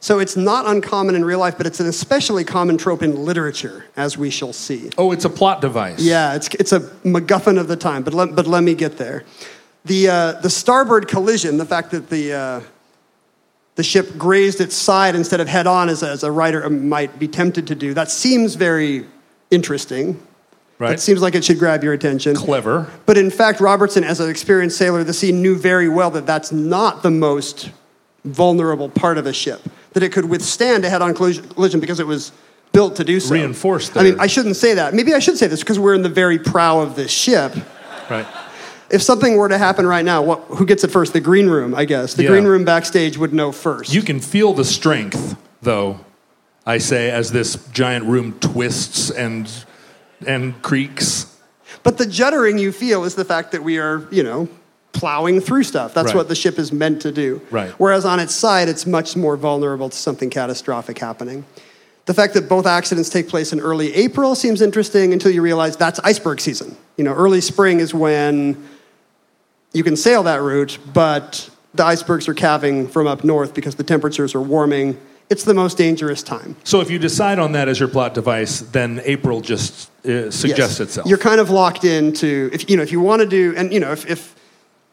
So it's not uncommon in real life, but it's an especially common trope in literature, as we shall see. Oh, it's a plot device. Yeah, it's, it's a MacGuffin of the time, but let, but let me get there. The, uh, the starboard collision, the fact that the, uh, the ship grazed its side instead of head on, as, as a writer might be tempted to do, that seems very interesting. Right. It seems like it should grab your attention. clever. But in fact, Robertson, as an experienced sailor of the sea, knew very well that that's not the most vulnerable part of a ship, that it could withstand a head on collision because it was built to do so. Reinforced I mean. I shouldn't say that. Maybe I should say this because we're in the very prow of this ship. Right. If something were to happen right now, what, who gets it first? The green room, I guess. The Yeah. green room backstage would know first. You can feel the strength, though. I say as this giant room twists and and creaks. But the juddering you feel is the fact that we are, you know, plowing through stuff. That's Right. what the ship is meant to do. Right. Whereas on its side, it's much more vulnerable to something catastrophic happening. The fact that both accidents take place in early April seems interesting until you realize that's iceberg season. You know, early spring is when you can sail that route, but the icebergs are calving from up north because the temperatures are warming. It's the most dangerous time. So if you decide on that as your plot device, then April just uh, suggests Yes. itself. You're kind of locked into if you know if you want to do and you know if, if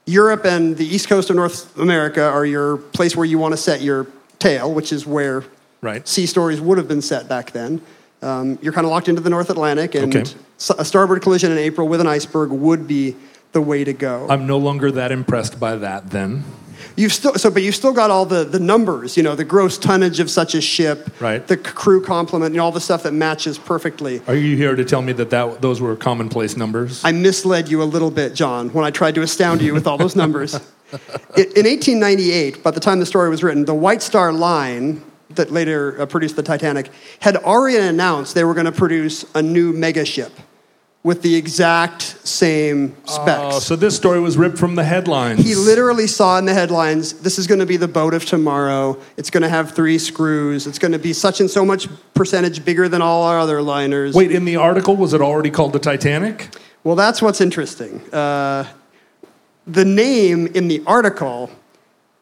Europe and the east coast of North America are your place where you want to set your tail, which is where right. sea stories would have been set back then. Um, you're kind of locked into the North Atlantic, and Okay. a starboard collision in April with an iceberg would be the way to go. I'm no longer that impressed by that then. You've still so, but you've still got all the the numbers. You know, the gross tonnage of such a ship, Right. The crew complement, and all the stuff that matches perfectly. Are you here to tell me that, that those were commonplace numbers? I misled you a little bit, John, when I tried to astound you with all those numbers. (laughs) In 1898, by the time the story was written, the White Star Line, that later uh, produced the Titanic, had already announced they were going to produce a new megaship with the exact same specs. Oh, so this story was ripped from the headlines. He literally saw in the headlines, this is going to be the boat of tomorrow. It's going to have three screws. It's going to be such and so much percentage bigger than all our other liners. Wait, in the article, was it already called the Titanic? Well, that's what's interesting. Uh, the name in the article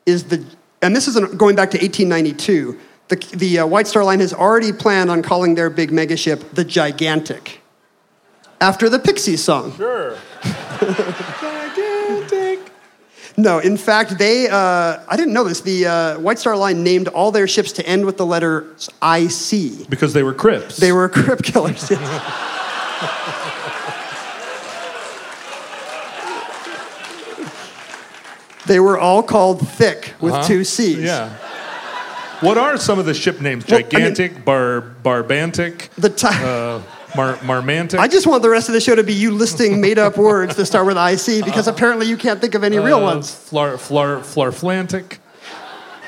is the, and this is an- going back to 1892. The, the uh, White Star Line has already planned on calling their big megaship the Gigantic, after the Pixies song. Sure. Gigantic. No, in fact, they, uh, I didn't know this, the uh, White Star Line named all their ships to end with the letter IC. Because they were Crips. They were Crip killers. yes. (laughs) they were all called thick with Huh? two C's. Yeah. What are some of the ship names? Well, I mean- Gigantic, bar, Barbantic, The ti- uh, Mar, Marmantic? I just want the rest of the show to be you listing made up words that start with IC because apparently you can't think of any real Uh, ones. Flar, flar, Flarflantic.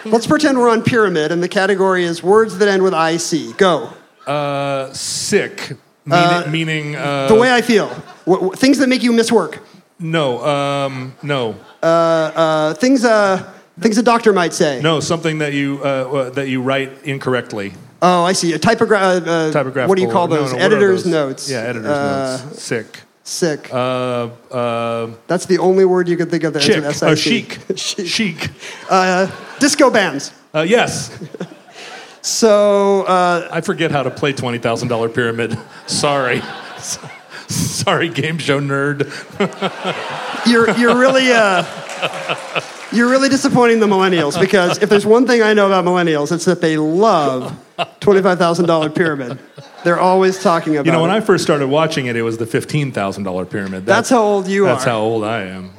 Let's pretend we're on pyramid and the category is words that end with IC. Go. Uh, sick. Meaning, meaning uh, The way I feel. Things that make you miss work. no, um, no, Uh, things, uh, things a doctor might say. no, something that you uh, uh, that you write incorrectly. Oh, I see. A typogra- uh, uh, Typographical. What do you call those? no, are Editor's those? notes. Yeah, editor's Uh, notes. Sick. Sick. Uh, uh, That's the only word you could think of that chick. ends with chic. (laughs) Chic. Chic. Uh, disco bands. Uh, yes. So, uh, I forget how to play twenty thousand dollar pyramid. Sorry. Sorry, game show nerd. (laughs) you're you're really uh, you're really disappointing the millennials because if there's one thing I know about millennials, it's that they love twenty-five thousand dollar pyramid. They're always talking about. You know, when it. I first started watching it, it was the fifteen thousand dollar pyramid. That's how old you That's are. That's how old I am.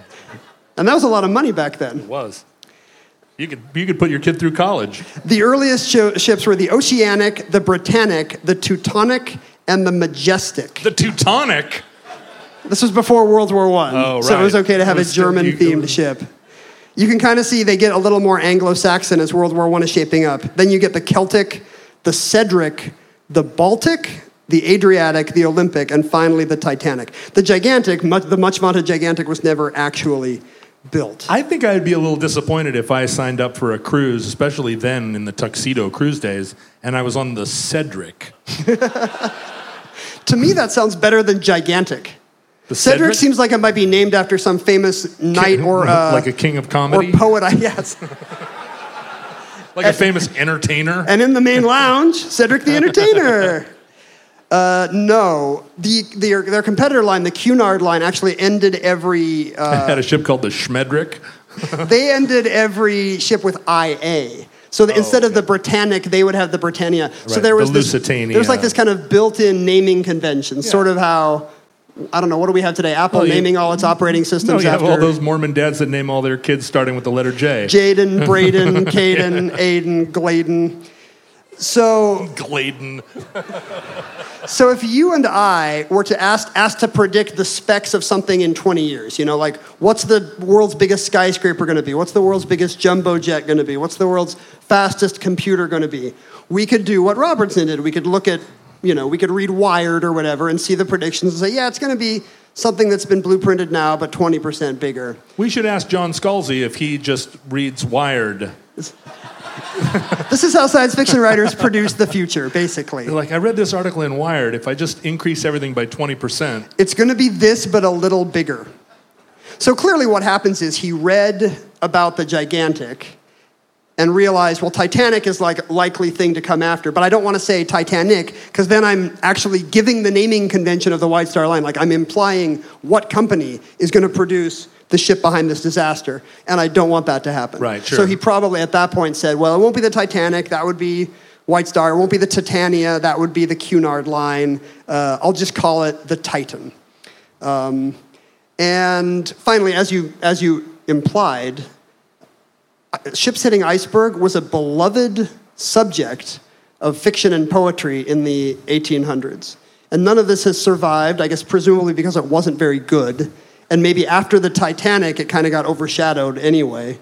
and that was a lot of money back then. It was. You could you could put your kid through college. The earliest sho- ships were the Oceanic, the Britannic, the Teutonic, and the Majestic. The Teutonic. This was before World War One, Oh, so it was okay to have a German themed ship. You can kind of see they get a little more Anglo-Saxon as World War One is shaping up. Then you get the Celtic, the Cedric, the Baltic, the Adriatic, the Olympic, and finally the Titanic. The gigantic, much, the much vaunted gigantic, was never actually built. I think I'd be a little disappointed if I signed up for a cruise, especially then in the tuxedo cruise days, and I was on the Cedric. (laughs) to me, that sounds better than gigantic. The Cedric, seems like it might be named after some famous knight or (laughs) uh, like a king of comedy or poet. I guess. (laughs) like a famous entertainer. And in the main (laughs) lounge, Cedric the Entertainer. Uh, no, the, their, their competitor line, the Cunard line, actually ended every. Uh, had a ship called the Schmedrick. they ended every ship with IA. So that instead of the Britannic, they would have the Britannia. So Oh, there was the this. Lusitania. There was like this kind of built-in naming convention, sort of how. I don't know. What do we have today? Apple oh, you- naming all its operating No, systems you have all those Mormon dads that name all their kids starting with the letter J. Jaden, (laughs) Braden, Caden, Aiden, Gladen. So Gladen. (laughs) So if you and I were to ask asked to predict the specs of something in 20 years, you know, like what's the world's biggest skyscraper going to be? What's the world's biggest jumbo jet going to be? What's the world's fastest computer going to be? We could do what Robertson did. We could look at, you know, we could read Wired or whatever and see the predictions and say, yeah, it's going to be something that's been blueprinted now, but 20% bigger. We should ask John Scalzi if he just reads Wired. (laughs) This is how science fiction writers produce the future, basically. Like, I read this article in Wired. If I just increase everything by 20%, It's going to be this, but a little bigger. So clearly, what happens is he read about the gigantic and realized, well, Titanic is like likely thing to come after, but I don't want to say Titanic because then I'm actually giving the naming convention of the White Star Line. Like I'm implying what company is going to produce the ship behind this disaster, and I don't want that to happen. Right, Sure. So he probably at that point said, well, it won't be the Titanic, that would be White Star. It won't be the Titania, that would be the Cunard line. Uh, I'll just call it the Titan. Um, and finally, as you, as you implied, ships hitting iceberg was a beloved subject of fiction and poetry in the 1800s. And none of this has survived, I guess, presumably because it wasn't very good. And maybe after the Titanic, it kind of got overshadowed anyway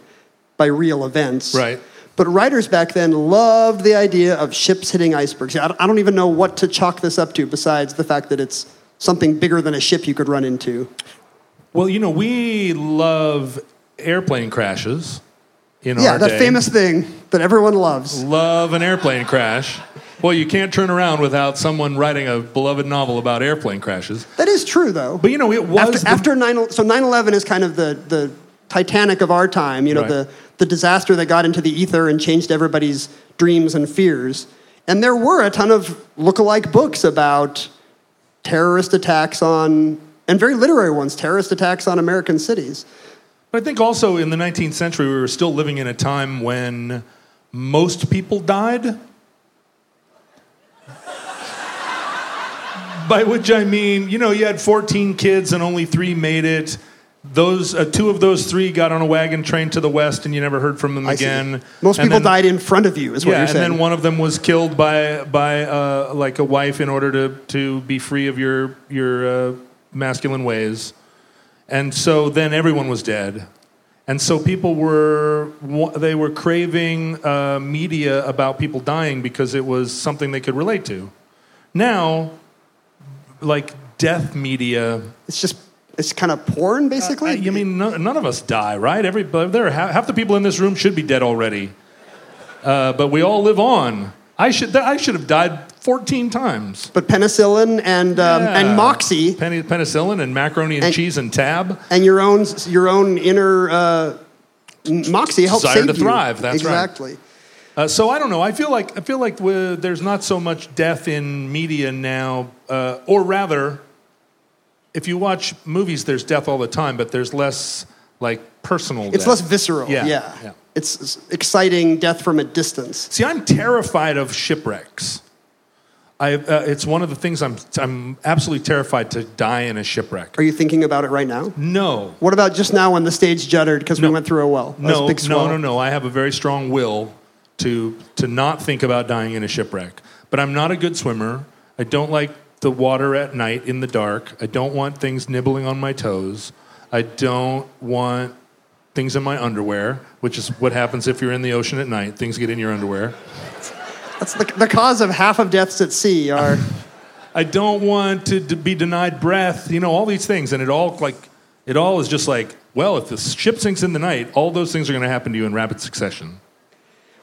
by real events. Right. But writers back then loved the idea of ships hitting icebergs. I don't- I don't even know what to chalk this up to besides the fact that it's something bigger than a ship you could run into. well, you know, we love airplane crashes in Yeah, our that day. famous thing that everyone loves. Love an airplane crash. Well, you can't turn around without someone writing a beloved novel about airplane crashes. That is true, though. But you know, it was after, the- after 9 so 9-11 is kind of the, the titanic of our time you know Right. the, the disaster that got into the ether and changed everybody's dreams and fears and there were a ton of look-alike books about terrorist attacks on and very literary ones terrorist attacks on american cities I think also in the 19th century, we were still living in a time when most people died. (laughs) By which I mean, you know, you had 14 kids and only three made it. Those uh, two of those three got on a wagon train to the west, and you never heard from them I see. again. most And people then- died in front of you is what yeah, you're saying. and then one of them was killed by by uh, like a wife in order to to be free of your your uh, masculine ways, and so then everyone was dead, and so people were they were craving uh, media about people dying because it was something they could relate to. Now, like death media it's just it's kind of porn basically I, you mean no, none of us die, right? Every there are half, half the people in this room should be dead already, uh, but we all live on. I should I should have died 14 times. but penicillin and um, Yeah. and moxie penicillin and macaroni and, And- cheese and tab. and your own your own inner uh, moxie helps Desire save to you. thrive, that's right. exactly. Uh, so I don't know. I feel like I feel like there's not so much death in media now, uh, or rather, if you watch movies, there's death all the time, but there's less like personal. It's death. less visceral. Yeah, Yeah. yeah. It's, exciting death from a distance. See, I'm terrified of shipwrecks. I, uh, it's one of the things I'm, I'm absolutely terrified to die in a shipwreck. Are you thinking about it right now? No, What about just now when the stage juddered because we went through a well? A no, big no, no, no. I have a very strong will to, to not think about dying in a shipwreck. But I'm not a good swimmer. I don't like the water at night in the dark. I don't want things nibbling on my toes. I don't want things in my underwear, which is what happens if you're in the ocean at night. Things get in your underwear. That's the, the cause of half of deaths at sea are (laughs) I don't want to d- be denied breath. You know, all these things, and it all like it all is just like, well, if the ship sinks in the night, all those things are going to happen to you in rapid succession.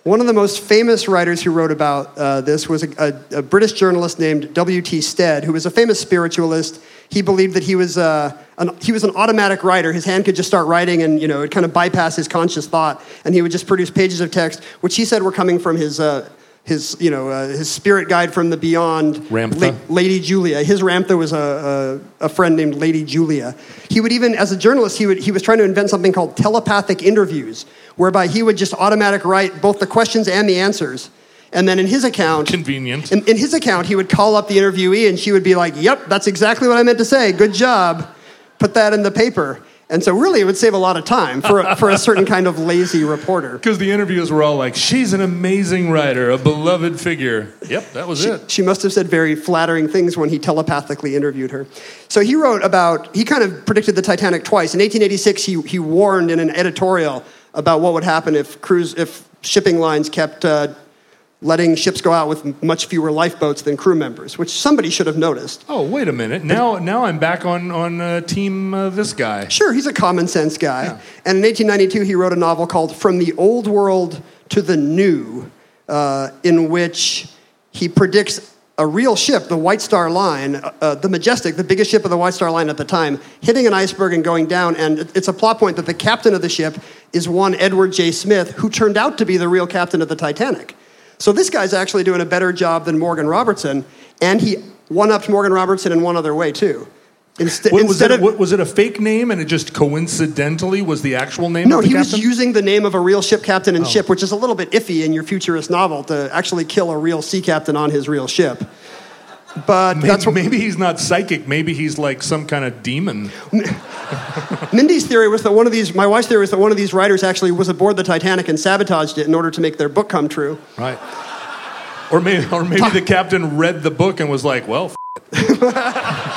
One of the most famous writers who wrote about uh, this was a, a, a British journalist named W.T. Stead, who was a famous spiritualist. He believed that he was, uh, an, he was an automatic writer. His hand could just start writing and, you know, it kind of bypass his conscious thought. And he would just produce pages of text, which he said were coming from his, uh, his, you know, uh, his spirit guide from the beyond, Ramtha? La- Lady Julia. His Ramtha was a, a, a friend named Lady Julia. He would even, as a journalist, he, would, he was trying to invent something called telepathic interviews, whereby he would just automatic write both the questions and the answers. And then in his account, Convenient. in, in his account, he would call up the interviewee and she would be like, Yep, that's exactly what I meant to say. Good job. Put that in the paper. And so, really, it would save a lot of time for, a- for a certain kind of lazy reporter. (laughs) Because the interviews were all like, she's an amazing writer, a beloved figure. Yep, that was it. She must have said very flattering things when he telepathically interviewed her. So he wrote about, he kind of predicted the Titanic twice. In 1886, he, he warned in an editorial about what would happen if cruise, if shipping lines kept uh, letting ships go out with much fewer lifeboats than crew members, which somebody should have noticed. Oh, wait a minute. Now, now I'm back on on uh, team uh, this guy. Sure, he's a common sense guy. And in 1892, he wrote a novel called From the Old World to the New, uh, in which he predicts a real ship, the White Star Line, uh, uh, the Majestic, the biggest ship of the White Star Line at the time, hitting an iceberg and going down. And it's a plot point that the captain of the ship is one Edward J. Smith, who turned out to be the real captain of the Titanic. So this guy's actually doing a better job than Morgan Robertson, and he one upped Morgan Robertson in one other way, too. Inst- What, was, it, of, what- was it a fake name and it just coincidentally was the actual name No, of the he captain? Oh. was using the name of a real ship captain and oh. ship, which is a little bit iffy in your futurist novel to actually kill a real sea captain on his real ship. But maybe, that's what maybe he's not psychic. Maybe he's like some kind of demon. (laughs) Mindy's theory was that one of these. My wife's theory was that one of these writers actually was aboard the Titanic and sabotaged it in order to make their book come true. Right. Or maybe, or maybe (laughs) the captain read the book and was like, well, f- (laughs)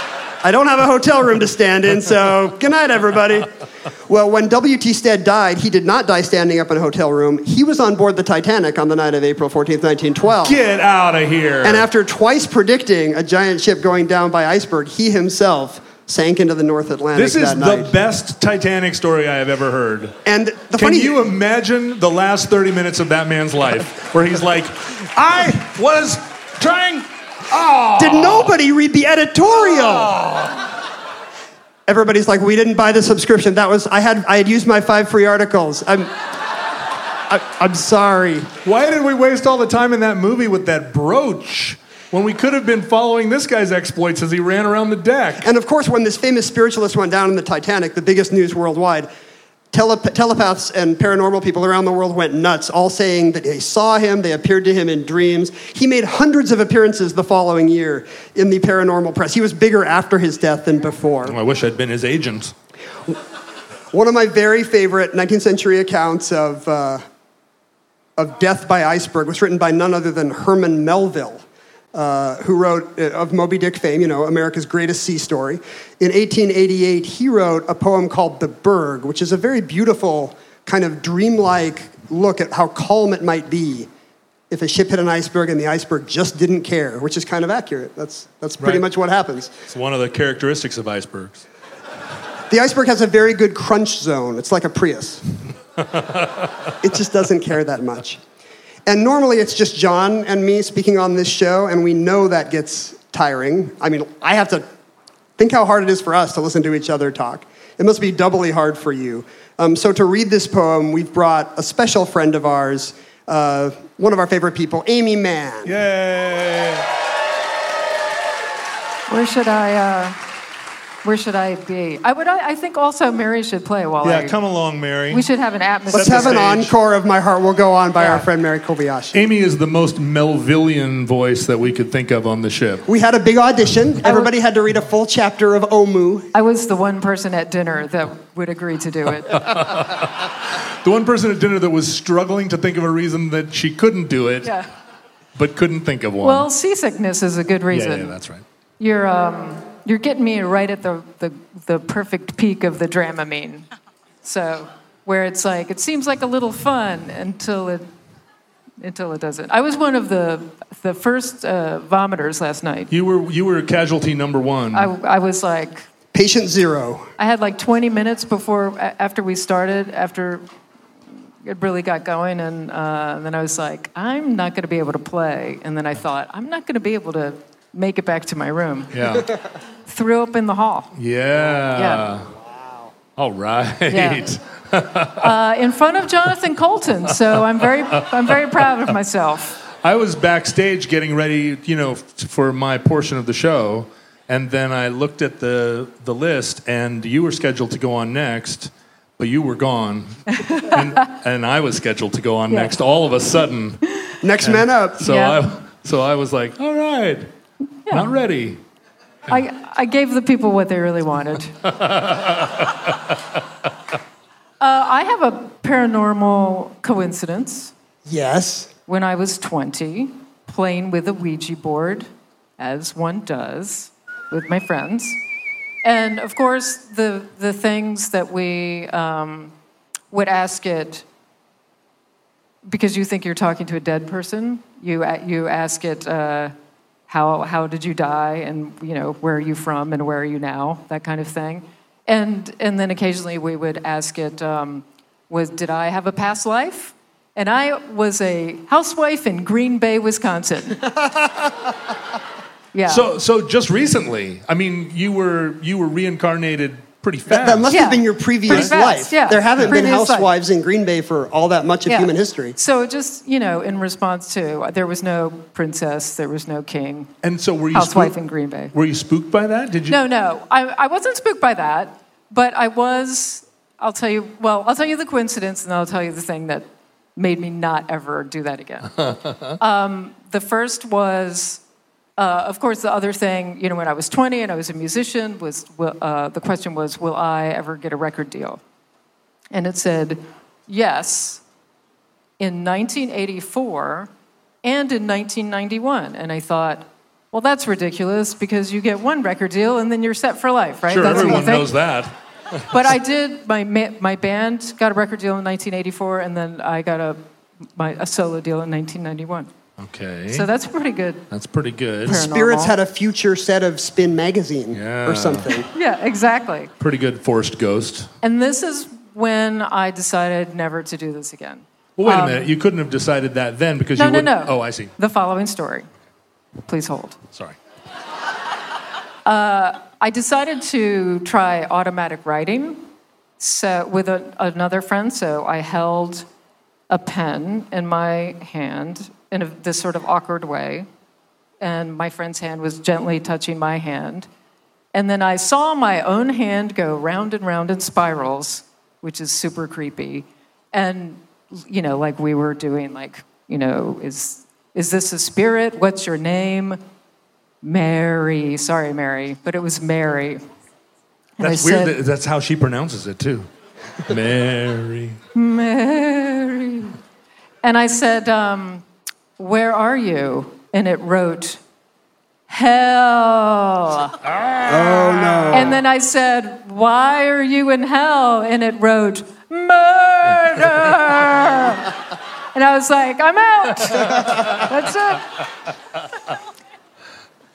I don't have a hotel room to stand in, so good night, everybody. Well, when W.T. Stead died, he did not die standing up in a hotel room. He was on board the Titanic on the night of April 14th, 1912. get out of here. And after twice predicting a giant ship going down by iceberg, he himself sank into the North Atlantic this is that the best Titanic story I have ever heard. and the Can funny you imagine the last 30 minutes of that man's life where he's like, I was trying. Oh, did nobody read the editorial? Everybody's like, we didn't buy the subscription. That was I had I had used my five free articles. I'm I, I'm sorry. why did we waste all the time in that movie with that brooch when we could have been following this guy's exploits as he ran around the deck? And of course, when this famous spiritualist went down in the Titanic, the biggest news worldwide, telep- telepaths and paranormal people around the world went nuts, all saying that they saw him, they appeared to him in dreams. He made hundreds of appearances the following year in the paranormal press. He was bigger after his death than before. I wish I'd been his agent. One of my very favorite 19th century accounts of, uh, of death by iceberg was written by none other than Herman Melville, uh, who wrote uh, of Moby Dick fame, you know, America's greatest sea story. In 1888, he wrote a poem called The Berg, which is a very beautiful, kind of dreamlike look at how calm it might be if a ship hit an iceberg and the iceberg just didn't care, which is kind of accurate. That's, that's pretty Right. much what happens. It's one of the characteristics of icebergs. The iceberg has a very good crunch zone. It's like a Prius. (laughs) it just doesn't care that much. And normally it's just John and me speaking on this show, and we know that gets tiring. I mean, I have to think how hard it is for us to listen to each other talk. It must be doubly hard for you. Um, so, to read this poem, we've brought a special friend of ours, uh, one of our favorite people, Aimee Mann. Yay! Where should I? Uh, where should I be? I would. I, I think also Mary should play while I. Yeah, I. come along, Mary. We should have an atmosphere. Let's have an encore of My Heart Will Go On by Yeah. our friend Mary Kobayashi. Aimee is the most Melvillian voice that we could think of on the ship. We had a big audition. Everybody had to read a full chapter of Omoo. I was the one person at dinner that would agree to do it. (laughs) The one person at dinner that was struggling to think of a reason that she couldn't do it, yeah. but couldn't think of one. Well, seasickness is a good yeah, reason. yeah, that's right. You're um, you're getting me right at the, the the perfect peak of the Dramamine. So where it's like it seems like a little fun until it until it doesn't. I was one of the the first uh, vomiters last night. You were you were casualty number one. I, I was like Patient zero. I had like 20 minutes before after we started after it really got going and uh, then I was like I'm not going to be able to play and then I thought I'm not going to be able to make it back to my room. yeah. (laughs) Threw up in the hall. Yeah. Yeah. All right. Yeah. (laughs) Uh, in front of Jonathan Coulton, so I'm very, I'm very proud of myself. I was backstage getting ready, you know, for my portion of the show, and then I looked at the the list, and you were scheduled to go on next, but you were gone, (laughs) and, and I was scheduled to go on Yeah. next. All of a sudden, Next man up. so Yeah. I so I was like, all right, not ready. I, I gave the people what they really wanted. (laughs) uh, I have a paranormal coincidence. Yes. when I was 20, playing with a Ouija board, as one does, with my friends. And of course, the, the things that we um, would ask it because you think you're talking to a dead person. You you ask it, uh, how how did you die, and you know where are you from, and where are you now, that kind of thing. And and then occasionally we would ask it, um, was did I have a past life? And I was a housewife in Green Bay, Wisconsin. (laughs) yeah. So, so just recently, I mean, you were you were reincarnated pretty fast. That, that must Yeah. have been your previous fast, life. yeah. There haven't been Previous life. housewives in Green Bay for all that much of Yeah. human history. So just you know, in response to there was no princess, there was no king, and so were you housewife spooked, in Green Bay. Were you spooked by that? Did you? No, no, I, I wasn't spooked by that, but I was. I'll tell you. Well, I'll tell you the coincidence, and I'll tell you the thing that made me not ever do that again. (laughs) um, the first was, uh, of course, the other thing. You know, when I was 20 and I was a musician, was uh, the question was, will I ever get a record deal? And it said, yes, in 1984 and in 1991. And I thought, well, that's ridiculous because you get one record deal and then you're set for life, right? Sure, that's everyone knows that. (laughs) But I did. My my band got a record deal in 1984, and then I got a my a solo deal in 1991. Okay, So that's pretty good. that's pretty good. Paranormal. Spirits had a future set of Spin magazine Yeah. or something. (laughs) Yeah, exactly. Pretty good forced ghost. And this is when I decided never to do this again. Well, wait a minute. You couldn't have decided that then because Um, No, you no, would no. Oh, I see. The following story. Please hold. Sorry. I decided to try automatic writing so with a, another friend. So I held a pen in my hand in a, this sort of awkward way, and my friend's hand was gently touching my hand. And then I saw my own hand go round and round in spirals, which is super creepy. And, you know, like we were doing, like, you know, is, is this a spirit? What's your name? Mary. Sorry, Mary, but it was Mary. And That's I weird. said, that, that's how she pronounces it too. (laughs) Mary. Mary. And I said, um, Where are you? And it wrote, Hell. Oh no. And then I said, Why are you in hell? And it wrote, Murder. (laughs) and I was like, I'm out. That's it.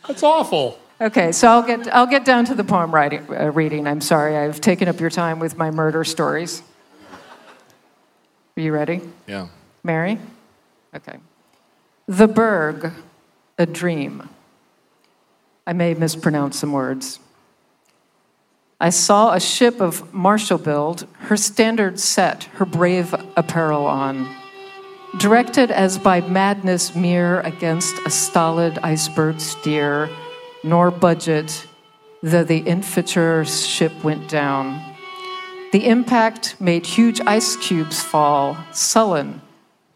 That's awful. Okay, so I'll get, I'll get down to the poem writing, uh, reading. I'm sorry, I've taken up your time with my murder stories. Are you ready? Yeah. Mary? Okay. The Berg, a dream. I may mispronounce some words. I saw a ship of martial build, her standards set, her brave apparel on, directed as by madness mere against a stolid iceberg steer, nor budget, though the infeture ship went down. The impact made huge ice cubes fall, sullen,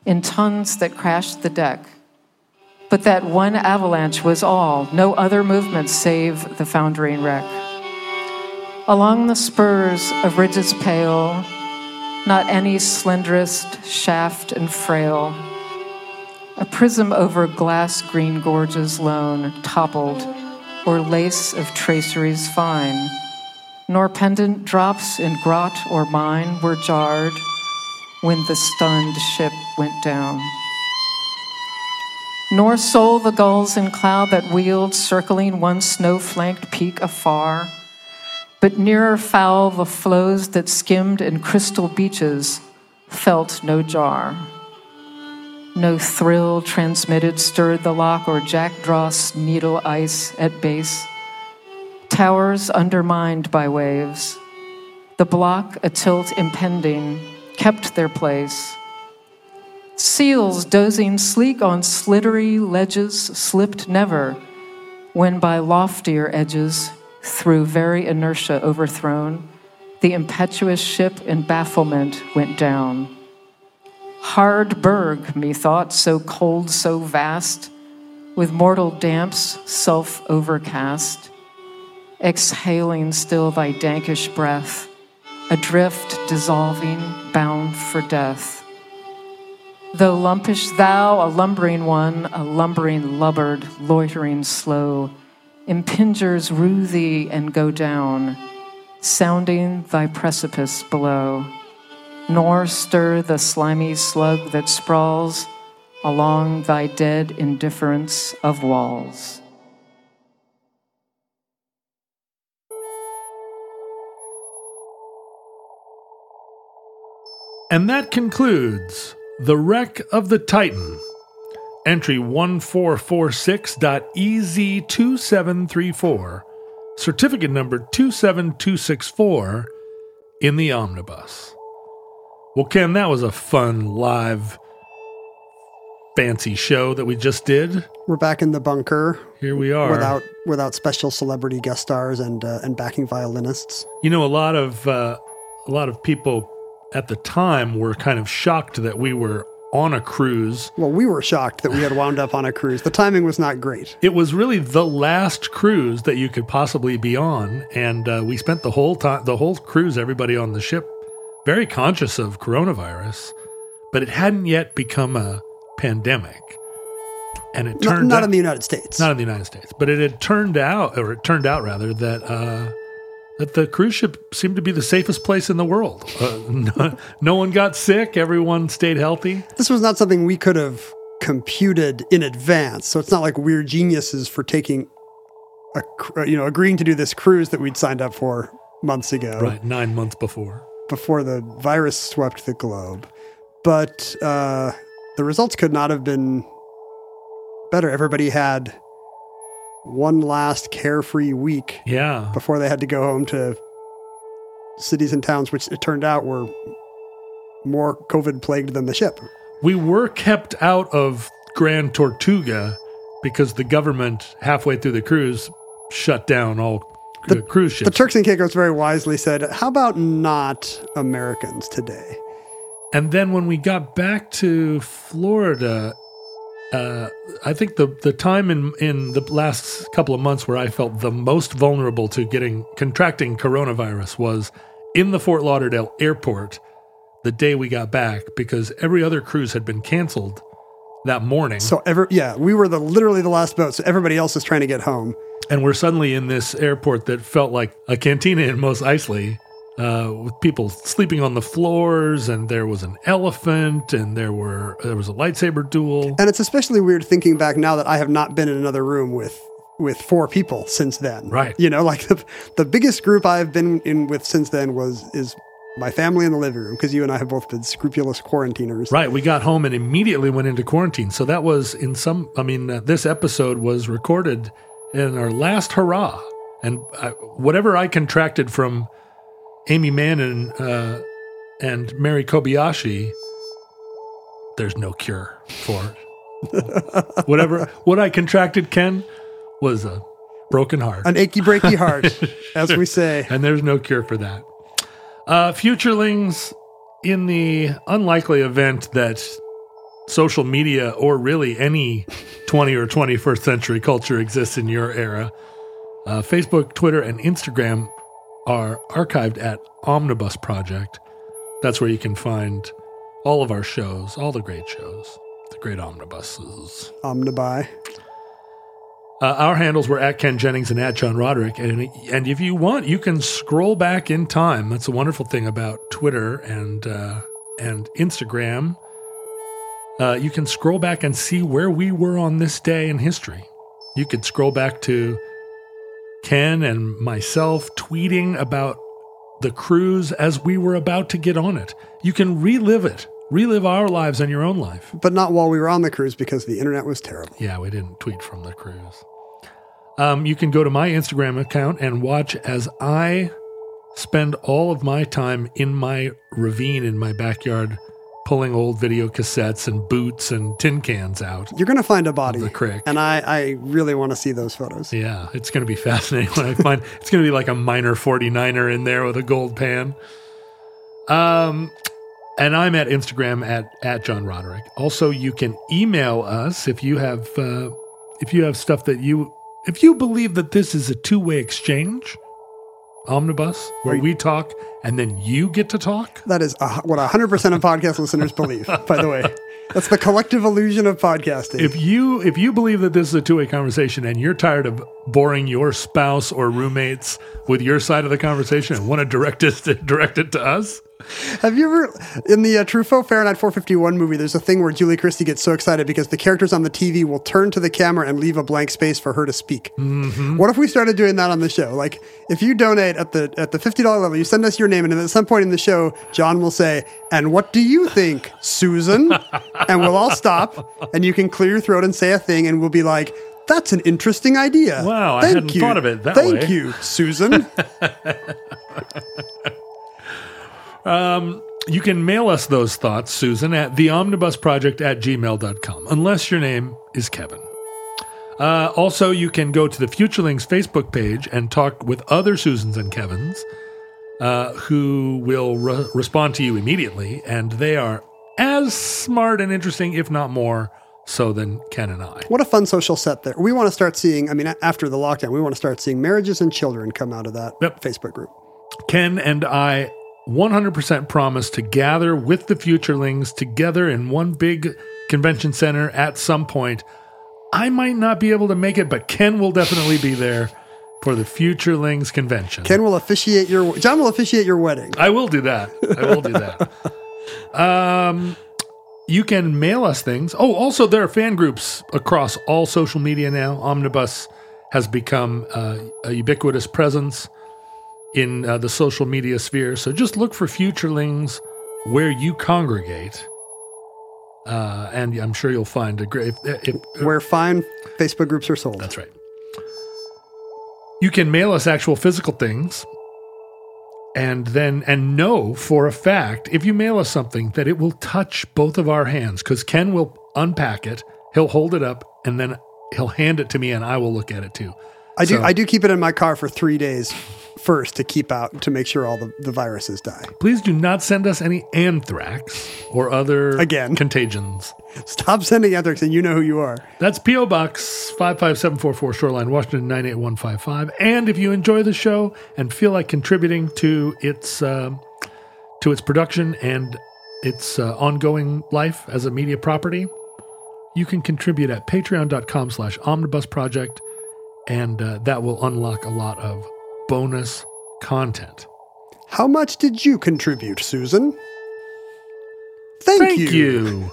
in tons that crashed the deck. But that one avalanche was all, no other movement save the foundering wreck. Along the spurs of ridges pale, not any slenderest shaft and frail, a prism over glass green gorges lone toppled, or lace of traceries fine nor pendant drops in grot or mine were jarred when the stunned ship went down. Nor sole the gulls in cloud that wheeled, circling one snow flanked peak afar, but nearer fowl the floes that skimmed in crystal beaches felt no jar. No thrill transmitted stirred the lock or jackdraw's needle ice at base towers undermined by waves. The block, a tilt impending, kept their place. Seals dozing sleek on sliddery ledges slipped never, when by loftier edges, through very inertia overthrown, the impetuous ship in bafflement went down. Hard berg, methought, so cold, so vast, with mortal damps self overcast exhaling still thy dankish breath, adrift, dissolving, bound for death. Though lumpish thou, a lumbering one, a lumbering lubbered, loitering slow, impingers rue thee and go down, sounding thy precipice below. nor stir the slimy slug that sprawls along thy dead indifference of walls. And that concludes The Wreck of the Titan. Entry 1446.EZ2734, certificate number 27264 in the omnibus. Well, Ken, that was a fun live fancy show that we just did. We're back in the bunker Here we are. without without special celebrity guest stars and uh, and backing violinists. You know, a lot of uh, a lot of people at the time were kind of shocked that we were on a cruise. Well, we were shocked that we had wound up on a cruise. The timing was not great. It was really the last cruise that you could possibly be on, and uh, we spent the whole time, the whole cruise, everybody on the ship, very conscious of coronavirus, but it hadn't yet become a pandemic. And it Not, turned not out, in the United States. not in the United States, but it had turned out, or it turned out rather, that uh, that the cruise ship seemed to be the safest place in the world. Uh, no, (laughs) no one got sick. Everyone stayed healthy. this was not something we could have computed in advance. So it's not like we're geniuses for taking a you know agreeing to do this cruise that we'd signed up for months ago. Right, nine months before. before the virus swept the globe. But uh, the results could not have been better. Everybody had one last carefree week Yeah, before they had to go home to cities and towns, which it turned out were more COVID plagued than the ship. we were kept out of Grand Tortuga because the government halfway through the cruise shut down all the, cruise ships. The Turks and Caicos very wisely said, How about not Americans today? And then when we got back to Florida, uh, I think the the time in in the last couple of months where I felt the most vulnerable to getting contracting coronavirus was in the Fort Lauderdale airport the day we got back because every other cruise had been canceled that morning. So, ever, yeah, we were the literally the last boat. So, everybody else is trying to get home. and we're suddenly in this airport that felt like a cantina in Mos Eisley, uh, with people sleeping on the floors, and there was an elephant, and there were there was a lightsaber duel. And it's especially weird thinking back now that I have not been in another room with with four people since then. Right. You know, (laughs) like the, the biggest group I've been in with since then was is my family in the living room because you and I have both been scrupulous quarantiners. Right, we got home and immediately went into quarantine. So that was in some. I mean, uh, this episode was recorded in our last hurrah, and I, whatever I contracted from Aimee Mann uh, and Mary Kobayashi, there's no cure for it. (laughs) whatever what I contracted, Ken, was a broken heart. An achy breaky heart, (laughs) as we say. and there's no cure for that. Uh, futurelings, in the unlikely event that social media or really any 20 or 21st century culture exists in your era, uh, Facebook, Twitter, and Instagram are archived at Omnibus Project. That's where you can find all of our shows, all the great shows, the great omnibuses. Omnibuy. Uh, our handles were at Ken Jennings and at John Roderick. And, and if you want, you can scroll back in time. That's a wonderful thing about Twitter and, uh, and Instagram. Uh, you can scroll back and see where we were on this day in history. You could scroll back to Ken and myself tweeting about the cruise as we were about to get on it. You can relive it, relive our lives and your own life. But not while we were on the cruise because the internet was terrible. Yeah, we didn't tweet from the cruise. Um, you can go to my Instagram account and watch as I spend all of my time in my ravine in my backyard pulling old video cassettes and boots and tin cans out. You're going to find a body. The crick. And I, I really want to see those photos. Yeah, it's going to be (laughs) fascinating when I find it's going to be like a minor 49er in there with a gold pan. Um, and I'm at Instagram at at John Roderick. Also, you can email us if you have uh, if you have stuff that you if you believe that this is a two way exchange, omnibus where we talk and then you get to talk. That is a, what 100% of podcast listeners believe, by the way. That's the collective illusion of podcasting. If you if you believe that this is a two way conversation and you're tired of boring your spouse or roommates with your side of the conversation and want to direct it (laughs) direct it to us? Have you ever, in the uh, Truffaut Fahrenheit 451 movie, there's a thing where Julie Christie gets so excited because the characters on the TV will turn to the camera and leave a blank space for her to speak. Mm-hmm. What if we started doing that on the show? Like, if you donate at the at the $50 level, you send us your name, and at some point in the show, John will say, And what do you think, Susan? (laughs) and we'll all stop, and you can clear your throat and say a thing, and we'll be like, that's an interesting idea. Wow, I Thank hadn't you. thought of it that Thank way." you, Susan. (laughs) You can mail us those thoughts, Susan, at theomnibusproject at gmail.com, unless your name is Kevin. Uh, also, you can go to the Futurelings Facebook page and talk with other Susans and Kevins uh, who will re- respond to you immediately, and they are as smart and interesting, if not more, so than Ken and I. What a fun social set there. We want to start seeing, I mean, after the lockdown, we want to start seeing marriages and children come out of that Yep. Facebook group. Ken and I 100% promise to gather with the Futurelings together in one big convention center at some point. I might not be able to make it, but Ken will definitely be there for the Futurelings convention. Ken will officiate your, John will officiate your wedding. I will do that. I will do that. (laughs) um, you can mail us things. Oh, also, there are fan groups across all social media now. Omnibus has become uh, a ubiquitous presence in uh, the social media sphere. So just look for Futurelings where you congregate. Uh, and I'm sure you'll find a great. If, if, Where fine Facebook groups are sold. that's right. You can mail us actual physical things and then and know for a fact if you mail us something that it will touch both of our hands cuz Ken will unpack it, he'll hold it up and then he'll hand it to me and I will look at it too. I do, I do keep it in my car for three days first to keep out, to make sure all the, the viruses die. Please do not send us any anthrax or other Again. contagions. Stop sending anthrax and you know who you are. That's P.O. Box 55744 Shoreline, Washington 98155. And if you enjoy the show and feel like contributing to its um to its production and its uh, ongoing life as a media property, you can contribute at patreon.com slash omnibus project, and uh, that will unlock a lot of bonus content. How much did you contribute, Susan? Thank, Thank you.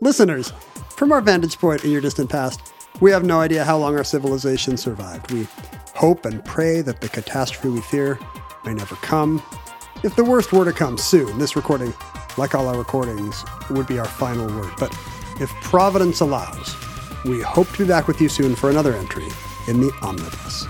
Listeners, from our vantage point in your distant past, we have no idea how long our civilization survived. We hope and pray that the catastrophe we fear may never come. If the worst were to come soon, this recording, like all our recordings, would be our final word. But if Providence allows, we hope to be back with you soon for another entry in the Omnibus.